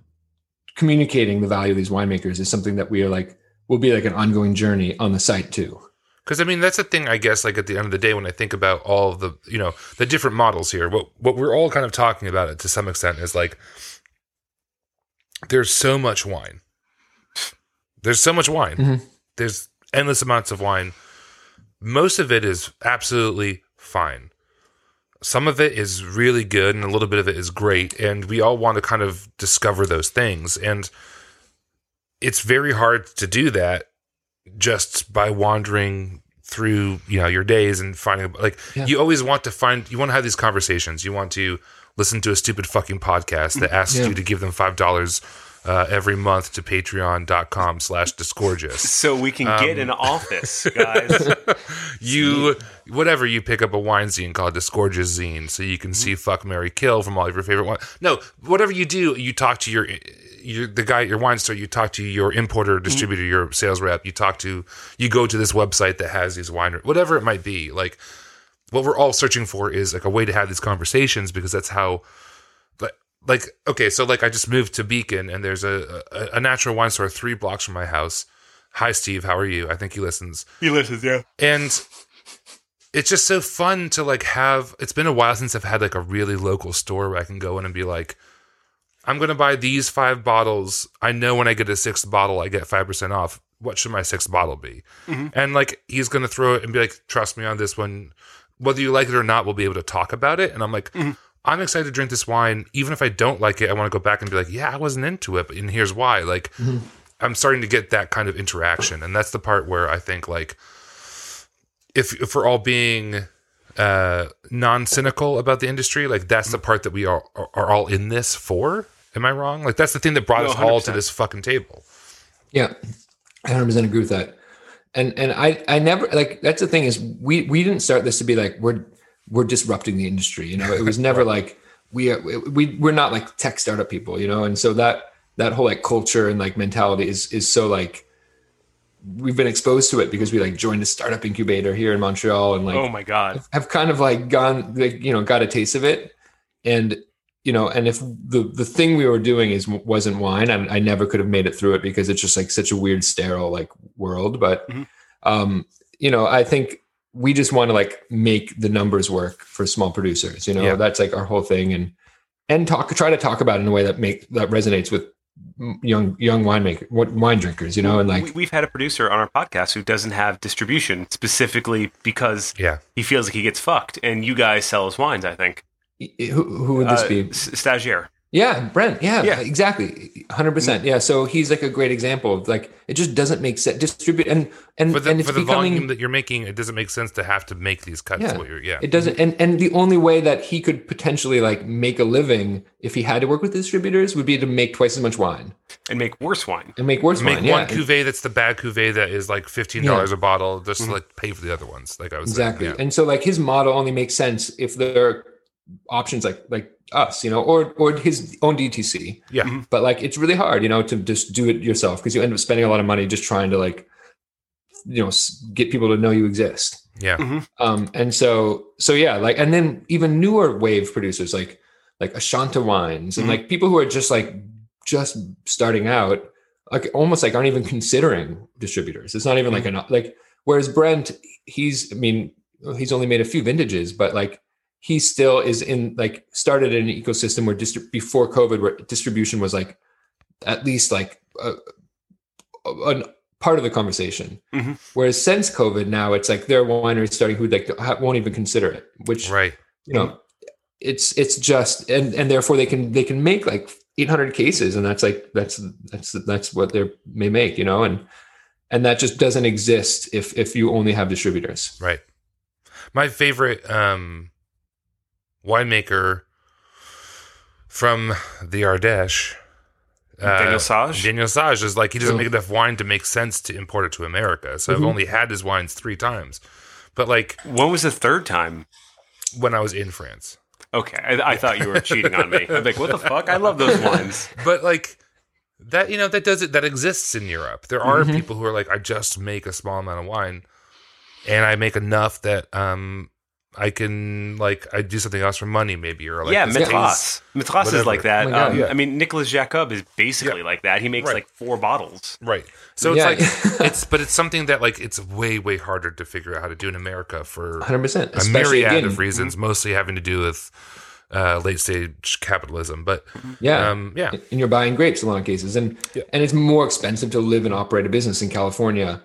communicating the value of these winemakers is something that we are like will be like an ongoing journey on the site too Because I mean, that's the thing. I guess, like at the end of the day, when I think about all the, you know, the different models here, what what we're all kind of talking about it to some extent is like, there's so much wine. There's so much wine. Mhm. There's endless amounts of wine. Most of it is absolutely fine. Some of it is really good, and a little bit of it is great. And we all want to kind of discover those things. And it's very hard to do that just by wandering through you know your days and finding like Yeah. you always want to find you want to have these conversations you want to listen to a stupid fucking podcast that asks Yeah. you to give them five dollars uh, every month to patreon.com slash disgorgeous So we can get Um, an office, guys. you whatever you pick up a wine zine called Disgorgeous Zine, so you can see fuck Mary Kill from all of your favorite wine. No, whatever you do, you talk to your your the guy at your wine store. You talk to your importer, distributor, your sales rep. You talk to you go to this website that has these wine, whatever it might be. Like what we're all searching for is like a way to have these conversations because that's how. Like, okay, so like I just moved to Beacon, and there's a, a a natural wine store three blocks from my house. Hi, Steve. How are you? I think he listens he listens, yeah. and it's just so fun to like have it's been a while since i've had like a really local store where i can go in and be like i'm going to buy these five bottles i know when i get a sixth bottle i get 5% off what should my sixth bottle be mm-hmm. and like he's going to throw it and be like trust me on this one whether you like it or not we'll be able to talk about it and i'm like mm-hmm. I'm excited to drink this wine. Even if i don't like it i want to go back and be like yeah i wasn't into it but and here's why. Like i'm starting to get that kind of interaction and that's the part where i think like if if we're all being uh non-cynical about the industry like that's the part that we are are all in this for. Am i wrong? Like that's the thing that brought No, us all to this fucking table. Yeah, I 100 percent agree with that. And and I I never like that's the thing is we we didn't start this to be like we're we're disrupting the industry. You know, it was never like we we we're not like tech startup people. You know, and so that that whole like culture and like mentality is is so like we've been exposed to it because we like joined a startup incubator here in Montreal and like oh my god. have kind of like gone like you know got a taste of it and you know and if the the thing we were doing is wasn't wine I, I never could have made it through it because it's just like such a weird sterile like world but Mhm. um you know i think we just want to like make the numbers work for small producers you know Yeah. that's like our whole thing and and talk try to talk about it in a way that make that resonates with young young winemaker wine drinkers you know and like we, we've had a producer on our podcast who doesn't have distribution specifically because yeah he feels like he gets fucked, and you guys sell his wines. I think. who, who would this Uh, be stagiaire. Yeah, Brent. Yeah, Yeah. exactly. 100%. Yeah, so he's like a great example of like it just doesn't make sense distribute and and for the, and for the becoming volume that you're making it doesn't make sense to have to make these cuts Yeah. you're, yeah it doesn't and and the only way that he could potentially like make a living if he had to work with distributors would be to make twice as much wine and make worse wine. and make worse wine. make wine. one yeah. cuvee that's the bad cuvee that is like $15 a bottle just to like pay for the other ones like i was saying, exactly yeah. and so like his model only makes sense if there are options like like us you know or or his own dtc yeah. But like it's really hard you know to just do it yourself because you end up spending a lot of money just trying to like you know get people to know you exist. Yeah. Um and so so yeah like and then even newer wave producers like like ashanta wines and Mhm. like people who are just like just starting out like almost like aren't even considering distributors. It's not even like an like whereas brent he's i mean he's only made a few vintages but like he still is in like started in an ecosystem where distri- before covid where distribution was like at least like a, a, part of the conversation Mhm. whereas since covid now it's like there are wineries starting who like won't even consider it which right you know it's it's just and and therefore they can they can make like 800 cases and that's like that's that's that's what they may make you know and and that just doesn't exist if if you only have distributors. Right. My favorite um, winemaker from the Ardèche. uh, Daniel Sage? Daniel Sage is like he doesn't make enough wine to make sense to import it to America. So I've Mhm. only had his wines three times. But like When was the third time? when I was in France. Okay, I, I thought you were cheating on me. I'm like, what the fuck? I love those wines. But like that, you know, that does it. That exists in Europe. There are Mhm. people who are like, I just make a small amount of wine, and I make enough that um I can like I do something else for money, maybe or like yeah, this tastes- Mitras. Mitras is like that. Oh God, um, yeah. I mean, Nicholas Jacob is basically like that. He makes Right. like four bottles. Right. So Yeah. it's like it's but it's something that like it's way way harder to figure out how to do in America for Hundred percent. a myriad of reasons, mostly having to do with uh, late stage capitalism. But Yeah. um, yeah, and you're buying grapes in a lot of cases, and Yeah. and it's more expensive to live and operate a business in California,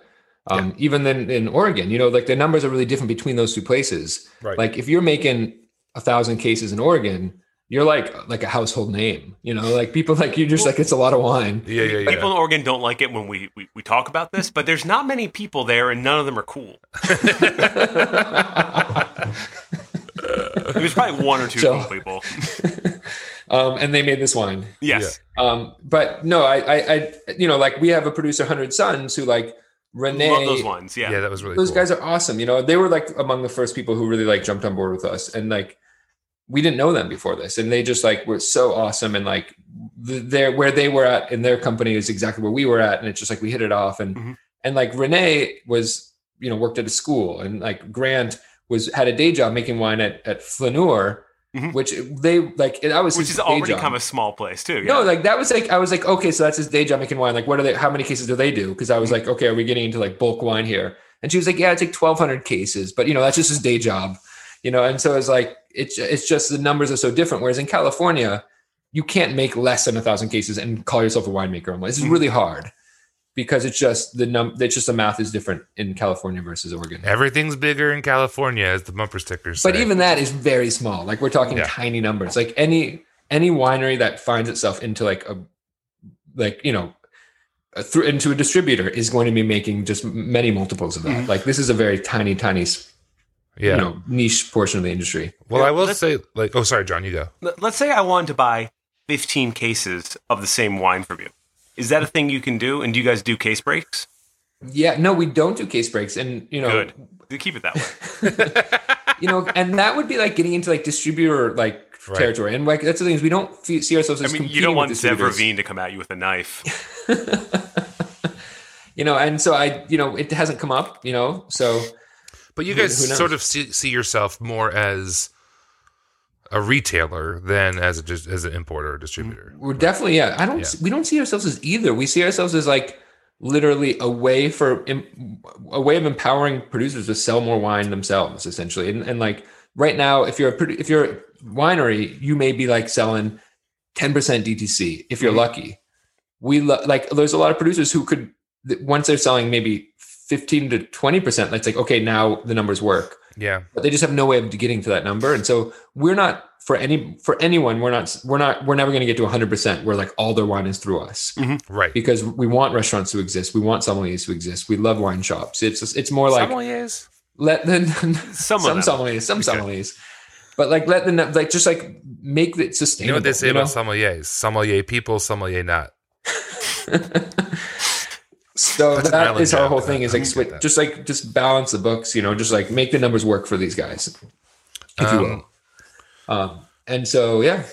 um, even then in Oregon. You know, like the numbers are really different between those two places. Right. Like if you're making a thousand cases in Oregon, you're like like a household name. You know, like people like you just like it's a lot of wine. yeah, yeah, yeah. People in Oregon don't like it when we, we, we talk about this, but there's not many people there, and none of them are cool. There's probably one or two So- cool people. um, and they made this wine. Yes. Um, but no, I, I, I, you know, like we have a producer, Hundred Suns, who like Renee. Love those wines. Yeah. yeah, that was really those cool. guys are awesome. You know, they were like among the first people who really like jumped on board with us, and like we didn't know them before this, and they just like were so awesome, and like th- they're where they were at in their company is exactly where we were at, and it's just like we hit it off, and Mhm. and like Renee was you know worked at a school, and like Grant was had a day job making wine at at Flaneur, Mhm. which they like that was Which is already job. of a small place, too. No, yeah. like that was like I was like, okay, so that's his day job making wine. Like, what are they? How many cases do they do? Because I was like, okay, are we getting into like bulk wine here? And she was like, yeah, it's like twelve hundred cases, but you know that's just his day job, you know. And so it's like it's it's just the numbers are so different. Whereas in California, you can't make less than a thousand cases and call yourself a winemaker. This is Mhm. really hard because it's just the num. It's just the math is different in California versus Oregon. Everything's bigger in California, as the bumper stickers say. But even that is very small. Like we're talking Yeah. tiny numbers. Like any any winery that finds itself into like a like you know a through into a distributor is going to be making just many multiples of that. Mhm. Like this is a very tiny, tiny, yeah. you know, niche portion of the industry. well, Yeah, I will say, like, oh, sorry, John, you go. Let- Let's say I wanted to buy 15 cases of the same wine from you. Is that a thing you can do? And do you guys do case breaks? Yeah, no, we don't do case breaks, and you know, Good. Keep it that way. you know, and that would be like getting into like distributor like Right. territory, and like that's the thing is we don't fe- see ourselves as. I mean, you don't want Zev. Rovine to come at you with a knife. you know, and so I, you know, it hasn't come up, you know, so. But you guys who knows? sort of see, see yourself more as a retailer than as a, as an importer or distributor. We're definitely yeah. I don't. Yeah. We don't see ourselves as either. We see ourselves as like literally a way for a way of empowering producers to sell more wine themselves, essentially. And, and like right now, if you're a if you're a winery, you may be like selling ten percent DTC if you're Mhm. lucky. We lo- like there's a lot of producers who could once they're selling maybe fifteen to twenty percent. That's like okay, now the numbers work Yeah. but they just have no way of getting to that number and so we're not for any for anyone we're not we're not we're never going to get to 100% where like all their wine is through us mm-hmm. Right. because we want restaurants to exist we want sommeliers to exist we love wine shops it's it's more like Sommeliers? let the Some, some sommeliers some Okay. sommeliers but like let the like just like make it sustainable. You know what they say you know? about sommeliers? Sommelier people, sommelier not. so That's our whole thing is like switch, just like just balance the books you know just like make the numbers work for these guys if you Um, will. Um and so yeah.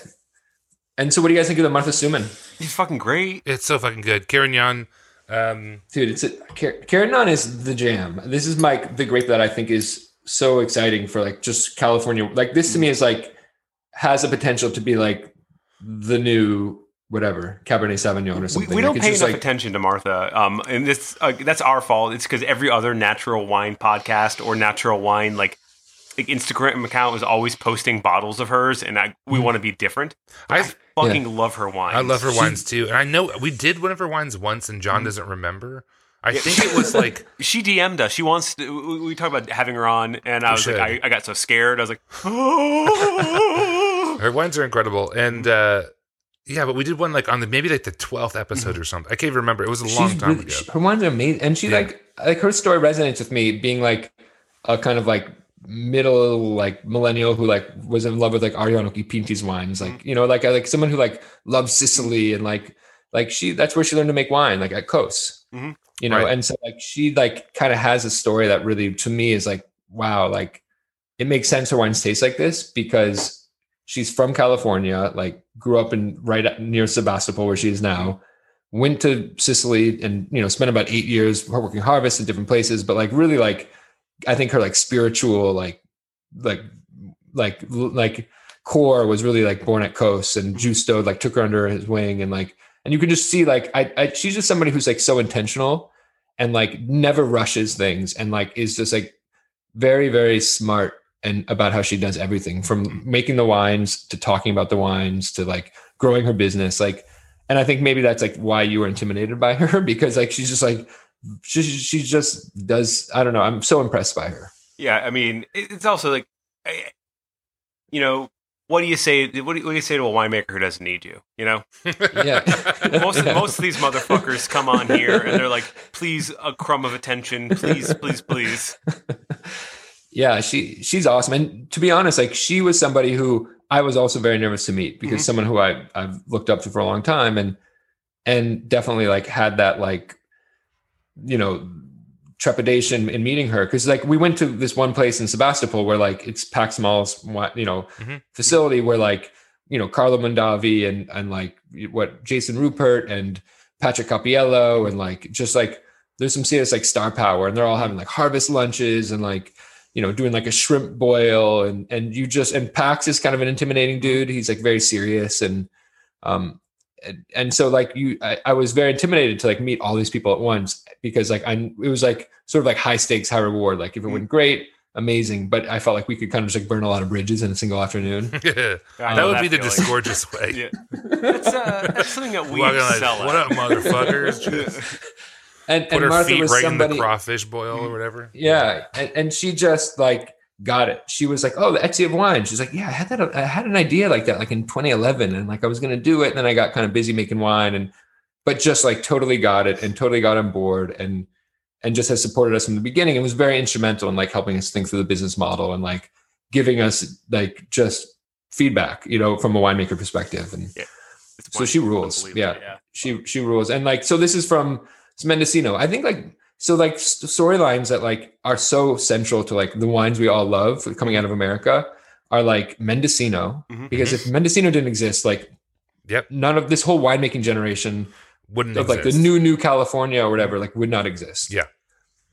And so what do you guys think of the martha Stoumen? He's fucking great. It's so fucking good. Carignan, um, dude it's a Car- Carignan is the jam. This is my the grape that i think is so exciting for like just california. Like this to me is like has the potential to be like the new whatever cabernet sauvignon or We, something we don't like, pay enough like attention to Martha, um, and this uh, that's our fault. It's because every other natural wine podcast or natural wine like like Instagram account is always posting bottles of hers, and I, we Mm-hmm. want to be different. I Fucking love her wine. I love her wines too, and I know we did one of her wines once, and Mm-hmm. John doesn't remember. I think it was like She DM'd us. She wants. To, we, we talked about having her on, and I We was like. I, I got so scared. I was like, her wines are incredible, and uh, Yeah, but we did one like on the maybe like the twelfth episode or something. I can't even remember. It was a long time really- ago. she- her wines are amazing, and she Yeah. like like her story resonates with me, being like a kind of like middle like millennial who like was in love with like Arianna Occhipinti's wines, like Mm-hmm. you know, like like someone who like loves Sicily and like like she that's where she learned to make wine, like at COS, Mhm. you know, Right. and so like she like kind of has a story that really to me is like wow, like it makes sense her wines taste like this because she's from California, like grew up in right near Sebastopol where she is now, went to Sicily and you know spent about eight years working harvest in different places, but like really like I think her like spiritual like like like like core was really like born at COS and mm-hmm. Giusto like took her under his wing and like and you can just see like I, I she's just somebody who's like so intentional and like never rushes things and like is just like very very smart and about how she does everything from making the wines to talking about the wines to like growing her business like and i think maybe that's like why you were intimidated by her because like she's just like she, she just does i don't know i'm so impressed by her Yeah, I mean, it's also like, you know, what do you say? What do you, what do you say to a winemaker who doesn't need you? You know, yeah most Yeah. most of these motherfuckers come on here and they're like, please, a crumb of attention, please, please, please. yeah she she's awesome and to be honest like she was somebody who i was also very nervous to meet because Mhm. someone who i i've looked up to for a long time and and definitely like had that like you know trepidation in meeting her because like we went to this one place in sebastopol where like it's pax Mahle's, you know Mhm. facility where like you know carlo mondavi and and like what jason rupert and patrick Cappiello and like just like there's some serious like star power and they're all having like harvest lunches and like you know doing like a shrimp boil and and you just and pax is kind of an intimidating dude he's like very serious and um and, and so like you I, I was very intimidated to like meet all these people at once because like i it was like sort of like high stakes high reward like if it went great amazing but i felt like we could kind of just like burn a lot of bridges in a single afternoon yeah. That know would be the feeling. disgorgeous way. Yeah. That's, uh, that's something that we Walking like, excel what at. up, motherfuckers? And, put and her martha feet was right somebody in the crawfish boil or whatever. Yeah, and, and she just like got it. She was like, "Oh, the Etsy of wine." She's like, "Yeah, I had that. I had an idea like that, like in 2011, and like I was gonna do it, and then I got kind of busy making wine, and but just like totally got it and totally got on board, and and just has supported us from the beginning. and was very instrumental in like helping us think through the business model and like giving us like just feedback, you know, from a winemaker perspective, and It's so she rules. unbelievable, Yeah. she she rules and like so this is from it's mendocino i think like so like storylines that like are so central to like the wines we all love coming out of america are like mendocino Mhm. because if mendocino didn't exist like Yep. none of this whole winemaking generation Wouldn't of like the new new california or whatever like would not exist Yeah.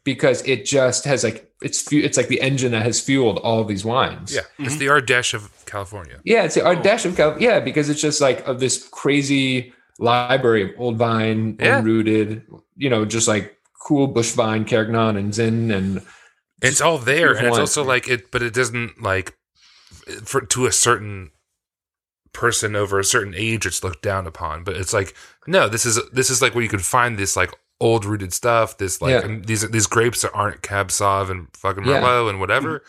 because it just has like it's fu- it's like the engine that has fueled all of these wines Yeah, it's the Ardèche of California. yeah, it's the Ardèche of California. yeah, because it's just like of this crazy library of old vine, Yeah. unrooted, you know, just like cool bush vine, Carignan and Zin and It's all there, and it's also like it, but it doesn't like for to a certain person over a certain age. It's looked down upon, but it's like no, this is this is like where you could find this like old rooted stuff. This like Yeah. and these these grapes that aren't Cab Sauv and fucking Yeah. Merlot and whatever.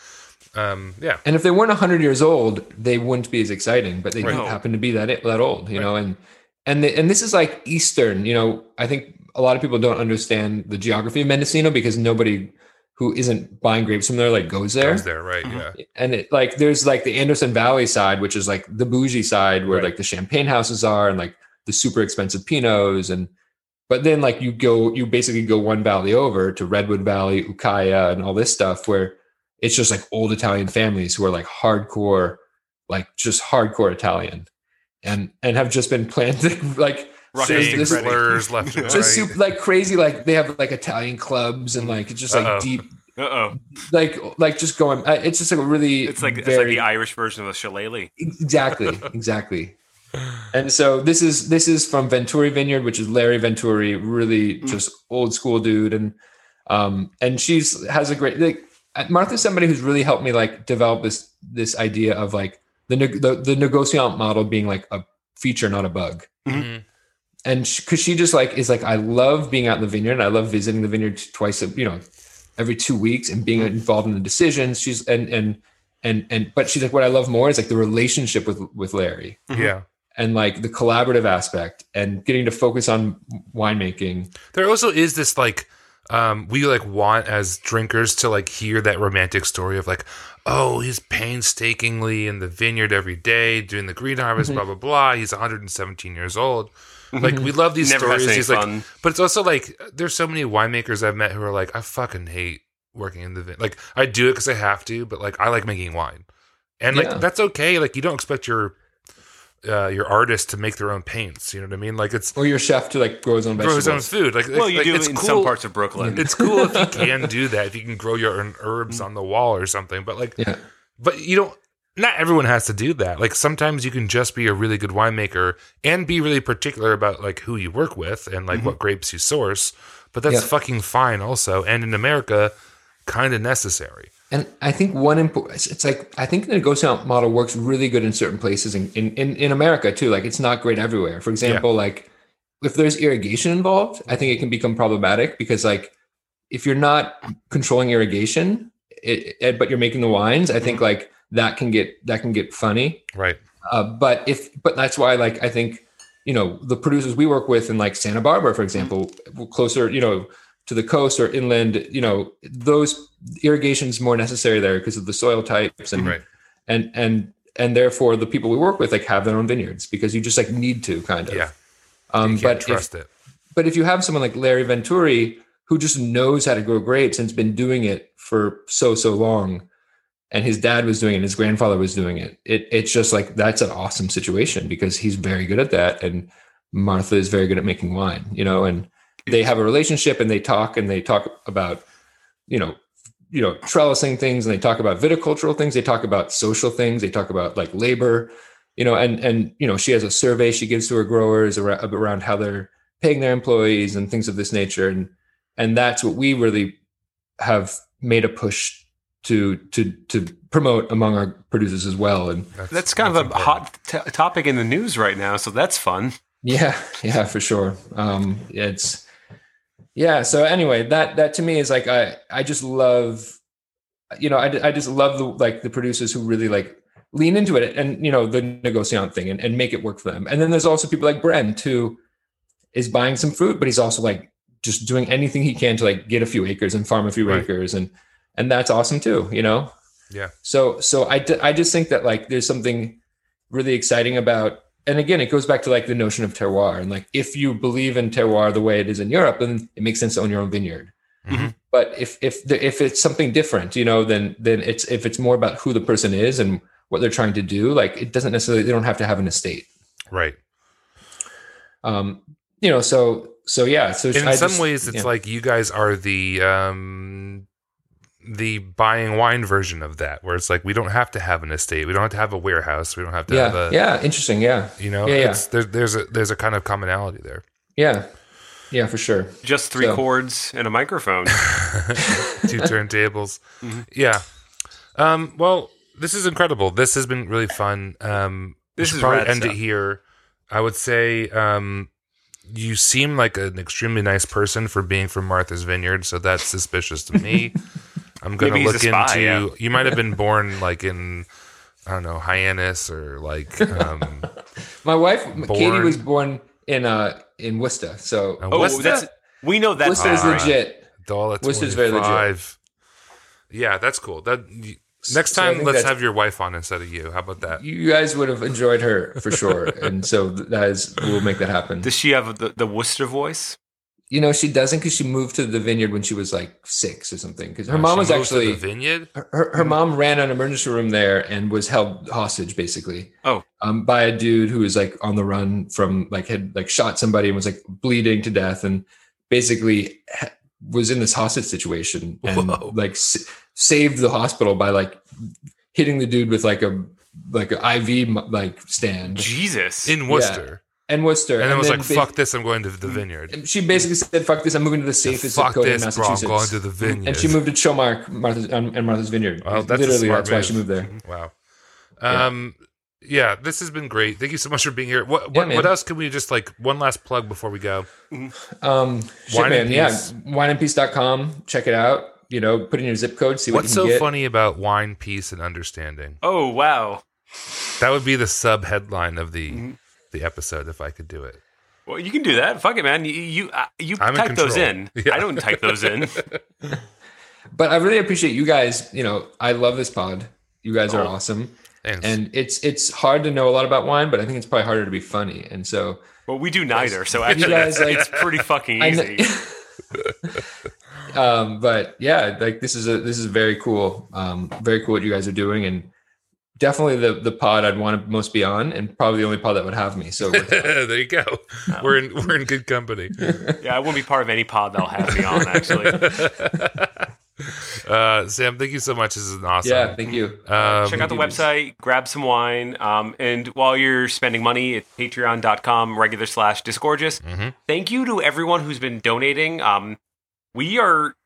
Um, yeah, and if they weren't hundred years old, they wouldn't be as exciting, but they Right. do happen to be that that old, you know, and and the, and this is like Eastern, you know, I think a lot of people don't understand the geography of Mendocino because nobody who isn't buying grapes from there like goes there. goes there, right? Mhm. Yeah, and it like there's like the Anderson Valley side, which is like the bougie side where Right. like the champagne houses are and like the super expensive pinots and but then like you go you basically go one valley over to Redwood Valley, Ukiah and all this stuff where it's just like old Italian families who are like hardcore like just hardcore Italian and and have just been planted like Ruckus Saying this- Ready. slurs left and right. just super like crazy like they have like Italian clubs and like it's just like Uh-oh. deep Uh oh. like like just going uh, it's just like a really It's like it's very, like the Irish version of the shillelagh. exactly exactly and so this is this is from venturi vineyard which is larry venturi really Mm. just old school dude and um and she's has a great like martha's somebody who's really helped me like develop this this idea of like the neg- the, the negociant model being like a feature not a bug. Mhm. and because she, just like is like i love being out in the vineyard and i love visiting the vineyard twice a you know every two weeks and being involved in the decisions. She's and and and and but she's like what i love more is like the relationship with with larry. Yeah, and like the collaborative aspect and getting to focus on winemaking. There also is this like um we like want as drinkers to like hear that romantic story of like oh he's painstakingly in the vineyard every day doing the green harvest Mm-hmm. blah blah blah. He's 117 years old. Like we love these Never has stories. any he's like but it's also like there's so many winemakers I've met who are like I fucking hate working in the vin like I do it because I have to but like I like making wine. And like Yeah. that's okay. Like you don't expect your uh, your artist to make their own paints you know what I mean like it's Or your chef to like grow his own grow his own food like Well, you like, do it's in cool. some parts of Brooklyn. It's cool if you can do that, if you can grow your own herbs on the wall or something. But like, Yeah. but you don't. Not everyone has to do that. Like sometimes you can just be a really good winemaker and be really particular about like who you work with and like what grapes you source. But that's Mm-hmm. Yeah. fucking fine also. And in America, kind of necessary. And I think one important, it's, like, I think the negotiant model works really good in certain places in, in, in, America too. Like it's not great everywhere. For example, like if there's irrigation involved, I think it can become problematic because like if you're not controlling irrigation, it, it, but you're making the wines, I think like that can get, that can get funny. Right. Uh, but if, but that's why, like, I think, you know, the producers we work with in like Santa Barbara, for example, closer, you know, to the coast or inland, you know, those irrigation is more necessary there because of the soil types and, Right. and, and, and therefore the people we work with like have their own vineyards because you just like need to kind of. Yeah. Um, but if, trust it. but if you have someone like Larry Venturi who just knows how to grow grapes and's been doing it for so so long, and his dad was doing it, and his grandfather was doing it, it it's just like that's an awesome situation because he's very good at that, and Martha is very good at making wine, you know, and they have a relationship and they talk and they talk about, you know, you know, trellising things and they talk about viticultural things, they talk about social things, they talk about like labor, you know, and and you know, she has a survey she gives to her growers around, around how they're paying their employees and things of this nature. And and that's what we really have made a push to to to promote among our producers as well. And That's kind of a important. hot t- topic in the news right now, so that's fun. yeah yeah for sure. Um it's yeah so anyway that that to me is like i i just love you know i, I just love the like the producers who really like lean into it and you know the negociant thing and, and make it work for them and then there's also people like brent who is buying some fruit but he's also like just doing anything he can to like get a few acres and farm a few Right. acres and and that's awesome too you know Yeah. so so I, d- I just think that like there's something really exciting about and again it goes back to like the notion of terroir and like if you believe in terroir the way it is in europe then it makes sense to own your own vineyard Mhm. but if if the, if it's something different you know then then it's if it's more about who the person is and what they're trying to do like it doesn't necessarily they don't have to have an estate Right. um you know so so yeah so in I some just- ways it's yeah. like you guys are the um the buying wine version of that where it's like we don't have to have an estate. We don't have to have a warehouse. We don't have to have a yeah interesting. Yeah. you know Yeah, yeah. it's there, there's a there's a kind of commonality there. Yeah. Yeah for sure. Just three So- chords and a microphone. two turntables. Yeah. Um well this is incredible. This has been really fun. Um This should is probably rad end stuff. it here. I would say um you seem like an extremely nice person for being from Martha's Vineyard, so that's suspicious to me. I'm gonna Maybe he's look a spy, into. yeah. You might have been born like in, I don't know, Hyannis or like. Um, my wife katie Born- was born in uh in worcester so Oh, Worcester? that's we know that's worcester is Ah. legit Doll at Worcester's very legit. 25. Yeah, that's cool. That y- next So I time, think let's that's- have your wife on instead of you. How about that? you guys would have enjoyed her for sure and so that is we'll make that happen Does she have the, the Worcester voice? You know she doesn't because she moved to the vineyard when she was like six or something because her Uh, mom she was moved to actually the vineyard. her, her her mom ran an emergency room there and was held hostage basically Oh. um, by a dude who was like on the run from like had like shot somebody and was like bleeding to death and basically ha- was in this hostage situation and Whoa. like s- saved the hospital by like hitting the dude with like a like an IV like stand Jesus. in Worcester, and Worcester and then was like, "Fuck this! I'm going to the vineyard." She basically said, "Fuck this! I'm moving to the safest zip Fuck code in this, bro! I'm Massachusetts." going to the vineyard. and she moved to Chilmark, Martha's um, and Martha's Vineyard. Well, that's a Literally, smart that's why move. she moved there. Wow. Um. Yeah, this has been great. Thank you so much for being here. What what, man. what else can we just like one last plug before we go? Um, shit, Wine man, and yeah, wineandpeace.com. Check it out. You know, put in your zip code, see what What's you so get. funny about wine, peace, and understanding? oh wow. That would be the sub headline of the. The episode if I could do it. Well, you can do that. Fuck it, man. You you, uh, you I'm in type those in. Yeah. I don't type those in. But I really appreciate you guys. You know, I love this pod. You guys are Oh. awesome, Thanks. and it's it's hard to know a lot about wine, but I think it's probably harder to be funny. And so Well, we do neither, so actually, guys, like- it's pretty fucking easy. know- um, but yeah, like this is a this is very cool. Um, very cool what you guys are doing, and definitely the the pod I'd want to most be on, and probably the only pod that would have me. So there you go. We're in we're in good company. Yeah, I won't be part of any pod that'll have me on. Actually, Uh, Sam, thank you so much. This is awesome. yeah, thank you. Um, check out the website, grab some wine, um, and while you're spending money at patreon.com regular slash disgorgeous, Mhm. thank you to everyone who's been donating. Um, we are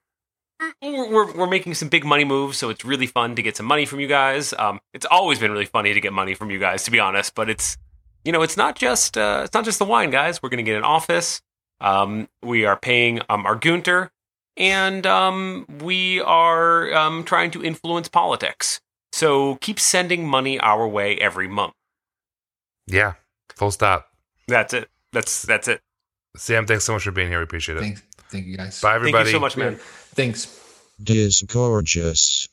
we're, we're making some big money moves, so it's really fun to get some money from you guys. Um, it's always been really funny to get money from you guys, to be honest. But it's you know it's not just uh, it's not just the wine, guys. We're gonna get an office. Um, we are paying um, our Gunter, and um, we are um, trying to influence politics. So keep sending money our way every month. Yeah. Full stop. That's it. That's that's it. Sam, thanks so much for being here. We appreciate it. Thanks, thank you guys. Bye, everybody. Thank you so much, man. Thanks. Disgorgeous.